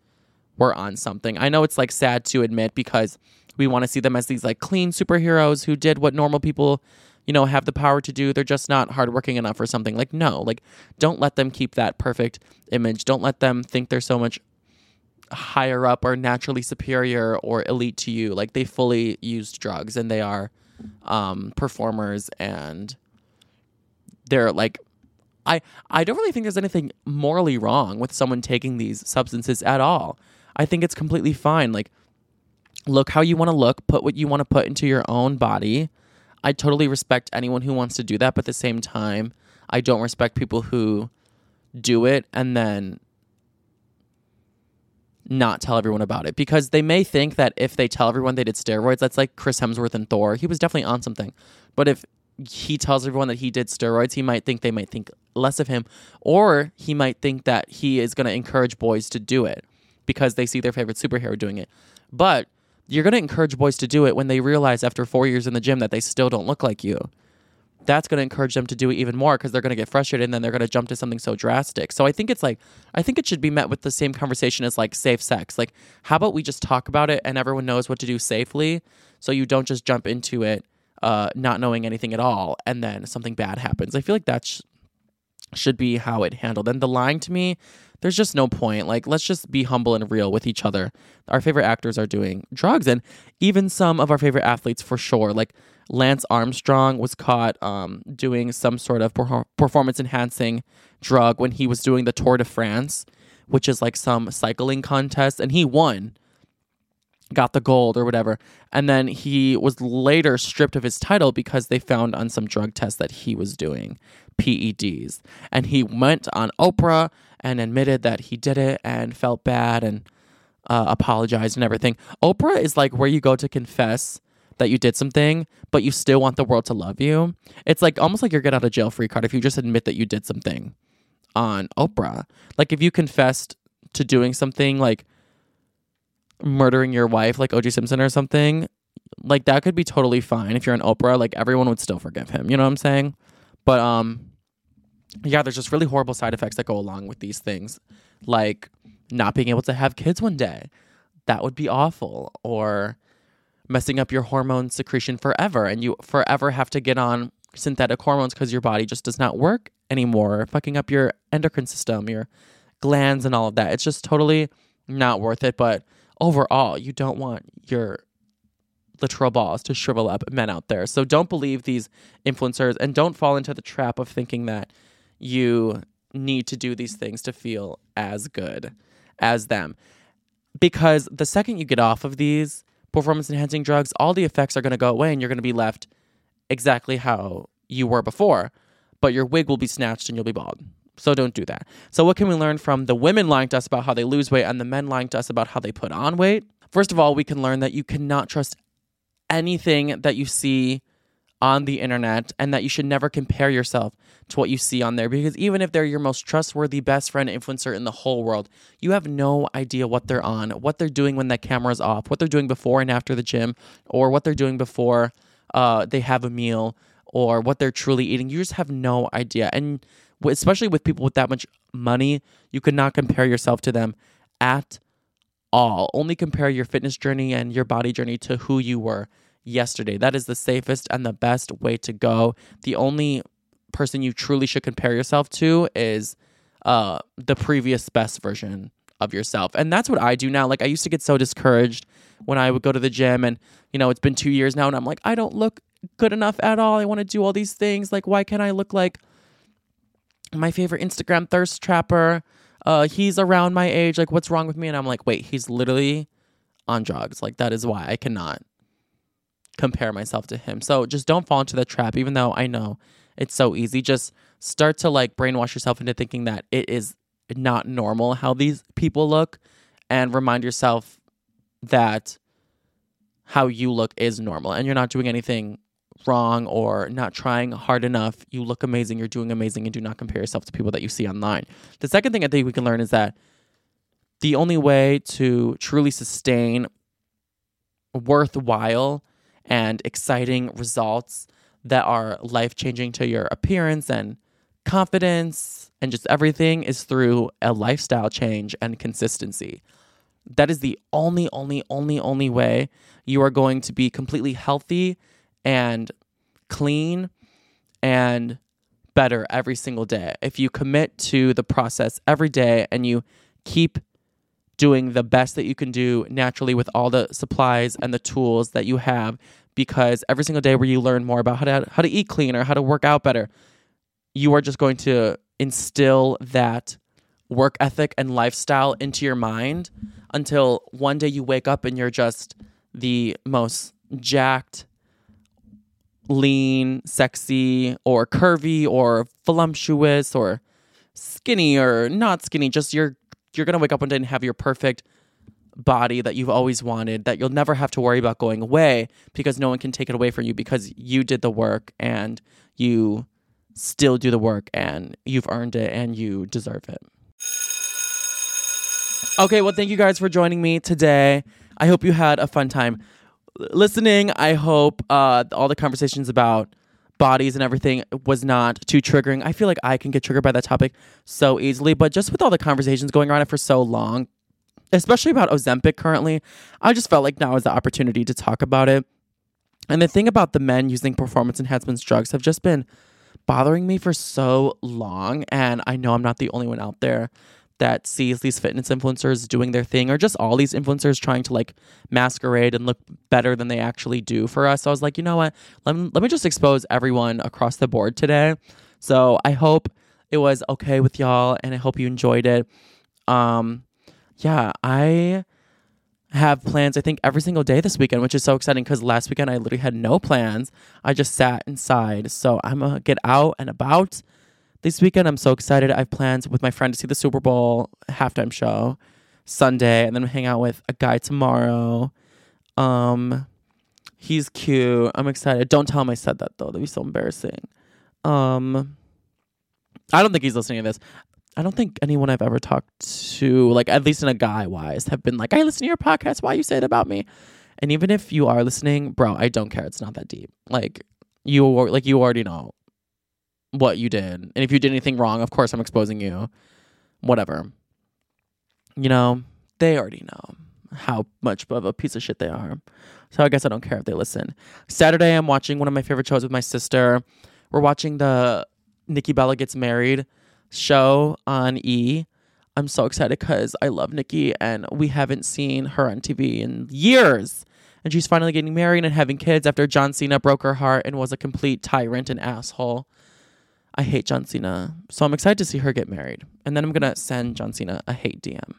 were on something. I know it's like sad to admit because we want to see them as these like clean superheroes who did what normal people you know, have the power to do. They're just not hardworking enough or something. Like, no, like, don't let them keep that perfect image. Don't let them think they're so much higher up or naturally superior or elite to you. Like, they fully used drugs and they are um, performers and they're like I I don't really think there's anything morally wrong with someone taking these substances at all. I think it's completely fine. Like look how you want to look, put what you want to put into your own body. I totally respect anyone who wants to do that, but at the same time, I don't respect people who do it and then not tell everyone about it because they may think that if they tell everyone they did steroids, that's like Chris Hemsworth and Thor. He was definitely on something. But if he tells everyone that he did steroids, he might think they might think less of him, or he might think that he is going to encourage boys to do it because they see their favorite superhero doing it. But you're going to encourage boys to do it when they realize after four years in the gym that they still don't look like you. That's going to encourage them to do it even more because they're going to get frustrated and then they're going to jump to something so drastic. So I think it's like, I think it should be met with the same conversation as like safe sex. Like, how about we just talk about it and everyone knows what to do safely so you don't just jump into it uh, not knowing anything at all and then something bad happens. I feel like that's should be how it handled. And the lying to me, there's just no point. Like, let's just be humble and real with each other. Our favorite actors are doing drugs, and even some of our favorite athletes for sure. Like Lance Armstrong was caught um, doing some sort of performance enhancing drug when he was doing the Tour de France, which is like some cycling contest, and he won got the gold or whatever. And then he was later stripped of his title because they found on some drug tests that he was doing PEDs. And he went on Oprah and admitted that he did it and felt bad and uh, apologized and everything. Oprah is like where you go to confess that you did something, but you still want the world to love you. It's like almost like your get out of jail free card if you just admit that you did something on Oprah. Like if you confessed to doing something like murdering your wife like OJ Simpson or something, like that could be totally fine if you're an Oprah, like everyone would still forgive him. You know what I'm saying? But um yeah, there's just really horrible side effects that go along with these things. Like not being able to have kids one day. That would be awful. Or messing up your hormone secretion forever and you forever have to get on synthetic hormones because your body just does not work anymore, fucking up your endocrine system, your glands and all of that. It's just totally not worth it. But overall, you don't want your literal balls to shrivel up men out there. So don't believe these influencers and don't fall into the trap of thinking that you need to do these things to feel as good as them. Because the second you get off of these performance enhancing drugs, all the effects are going to go away and you're going to be left exactly how you were before. But your wig will be snatched and you'll be bald. So don't do that. So, what can we learn from the women lying to us about how they lose weight and the men lying to us about how they put on weight? First of all, we can learn that you cannot trust anything that you see on the internet and that you should never compare yourself to what you see on there because even if they're your most trustworthy best friend influencer in the whole world, you have no idea what they're on, what they're doing when that camera's off, what they're doing before and after the gym, or what they're doing before uh, they have a meal, or what they're truly eating. You just have no idea. And especially with people with that much money, you could not compare yourself to them at all. Only compare your fitness journey and your body journey to who you were yesterday. That is the safest and the best way to go. The only person you truly should compare yourself to is uh, the previous best version of yourself. And that's what I do now. Like I used to get so discouraged when I would go to the gym and you know, it's been 2 years now and I'm like I don't look good enough at all. I want to do all these things. Like why can't I look like my favorite Instagram thirst trapper. Uh, he's around my age. Like, what's wrong with me? And I'm like, wait, he's literally on drugs. Like, that is why I cannot compare myself to him. So just don't fall into the trap, even though I know it's so easy. Just start to like brainwash yourself into thinking that it is not normal how these people look and remind yourself that how you look is normal and you're not doing anything wrong or not trying hard enough, you look amazing, you're doing amazing, and do not compare yourself to people that you see online. The second thing I think we can learn is that the only way to truly sustain worthwhile and exciting results that are life changing to your appearance and confidence and just everything is through a lifestyle change and consistency. That is the only, only, only, only way you are going to be completely healthy and clean and better every single day. If you commit to the process every day and you keep doing the best that you can do naturally with all the supplies and the tools that you have because every single day where you learn more about how to how to eat clean or how to work out better, you are just going to instill that work ethic and lifestyle into your mind until one day you wake up and you're just the most jacked, lean, sexy, or curvy, or voluptuous, or skinny, or not skinny. Just you're you're gonna wake up one day and have your perfect body that you've always wanted that you'll never have to worry about going away because no one can take it away from you because you did the work and you still do the work and you've earned it and you deserve it. Okay, well, thank you guys for joining me today. I hope you had a fun time listening. I hope uh, all the conversations about bodies and everything was not too triggering. I feel like I can get triggered by that topic so easily, but just with all the conversations going around it for so long, especially about Ozempic currently, I just felt like now is the opportunity to talk about it. And the thing about the men using performance enhancement drugs have just been bothering me for so long. And I know I'm not the only one out there that sees these fitness influencers doing their thing or just all these influencers trying to like masquerade and look better than they actually do for us. So I was like, you know what? Let me, let me just expose everyone across the board today. So I hope it was okay with y'all and I hope you enjoyed it. Um, yeah, I have plans, I think, every single day this weekend, which is so exciting because last weekend I literally had no plans. I just sat inside. So I'm to get out and about. This weekend, I'm so excited. I have plans with my friend to see the Super Bowl halftime show Sunday, and then hang out with a guy tomorrow. Um, he's cute. I'm excited. Don't tell him I said that though. That'd be so embarrassing. Um, I don't think he's listening to this. I don't think anyone I've ever talked to, like at least in a guy wise, have been like, I listen to your podcast. Why you say it about me? And even if you are listening, bro, I don't care. It's not that deep. Like you, like you already know what you did, and if you did anything wrong, of course I'm exposing you. Whatever. You know, they already know how much of a piece of shit they are. So I guess I don't care if they listen. Saturday, I'm watching one of my favorite shows with my sister. We're watching the Nikki Bella Gets Married show on E. I'm so excited because I love Nikki and we haven't seen her on TV in years. And she's finally getting married and having kids after John Cena broke her heart and was a complete tyrant and asshole. I hate John Cena. So I'm excited to see her get married. And then I'm going to send John Cena a hate DM.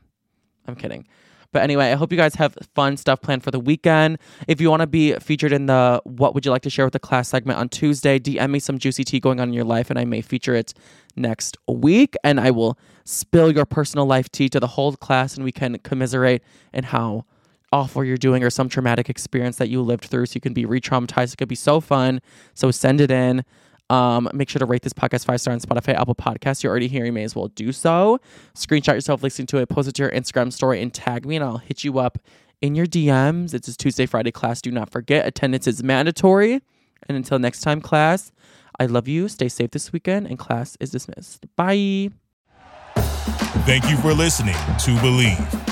I'm kidding. But anyway, I hope you guys have fun stuff planned for the weekend. If you want to be featured in the What Would You Like to Share with the Class segment on Tuesday, DM me some juicy tea going on in your life, and I may feature it next week. And I will spill your personal life tea to the whole class, and we can commiserate in how awful you're doing or some traumatic experience that you lived through so you can be re traumatized. It could be so fun. So send it in. Um, make sure to rate this podcast five star on Spotify, Apple Podcasts. You're already here. You may as well do so. Screenshot yourself listening to it, post it to your Instagram story, and tag me, and I'll hit you up in your DMs. It's a Tuesday, Friday class. Do not forget, attendance is mandatory. And until next time, class, I love you. Stay safe this weekend, and class is dismissed. Bye. Thank you for listening to Bleav.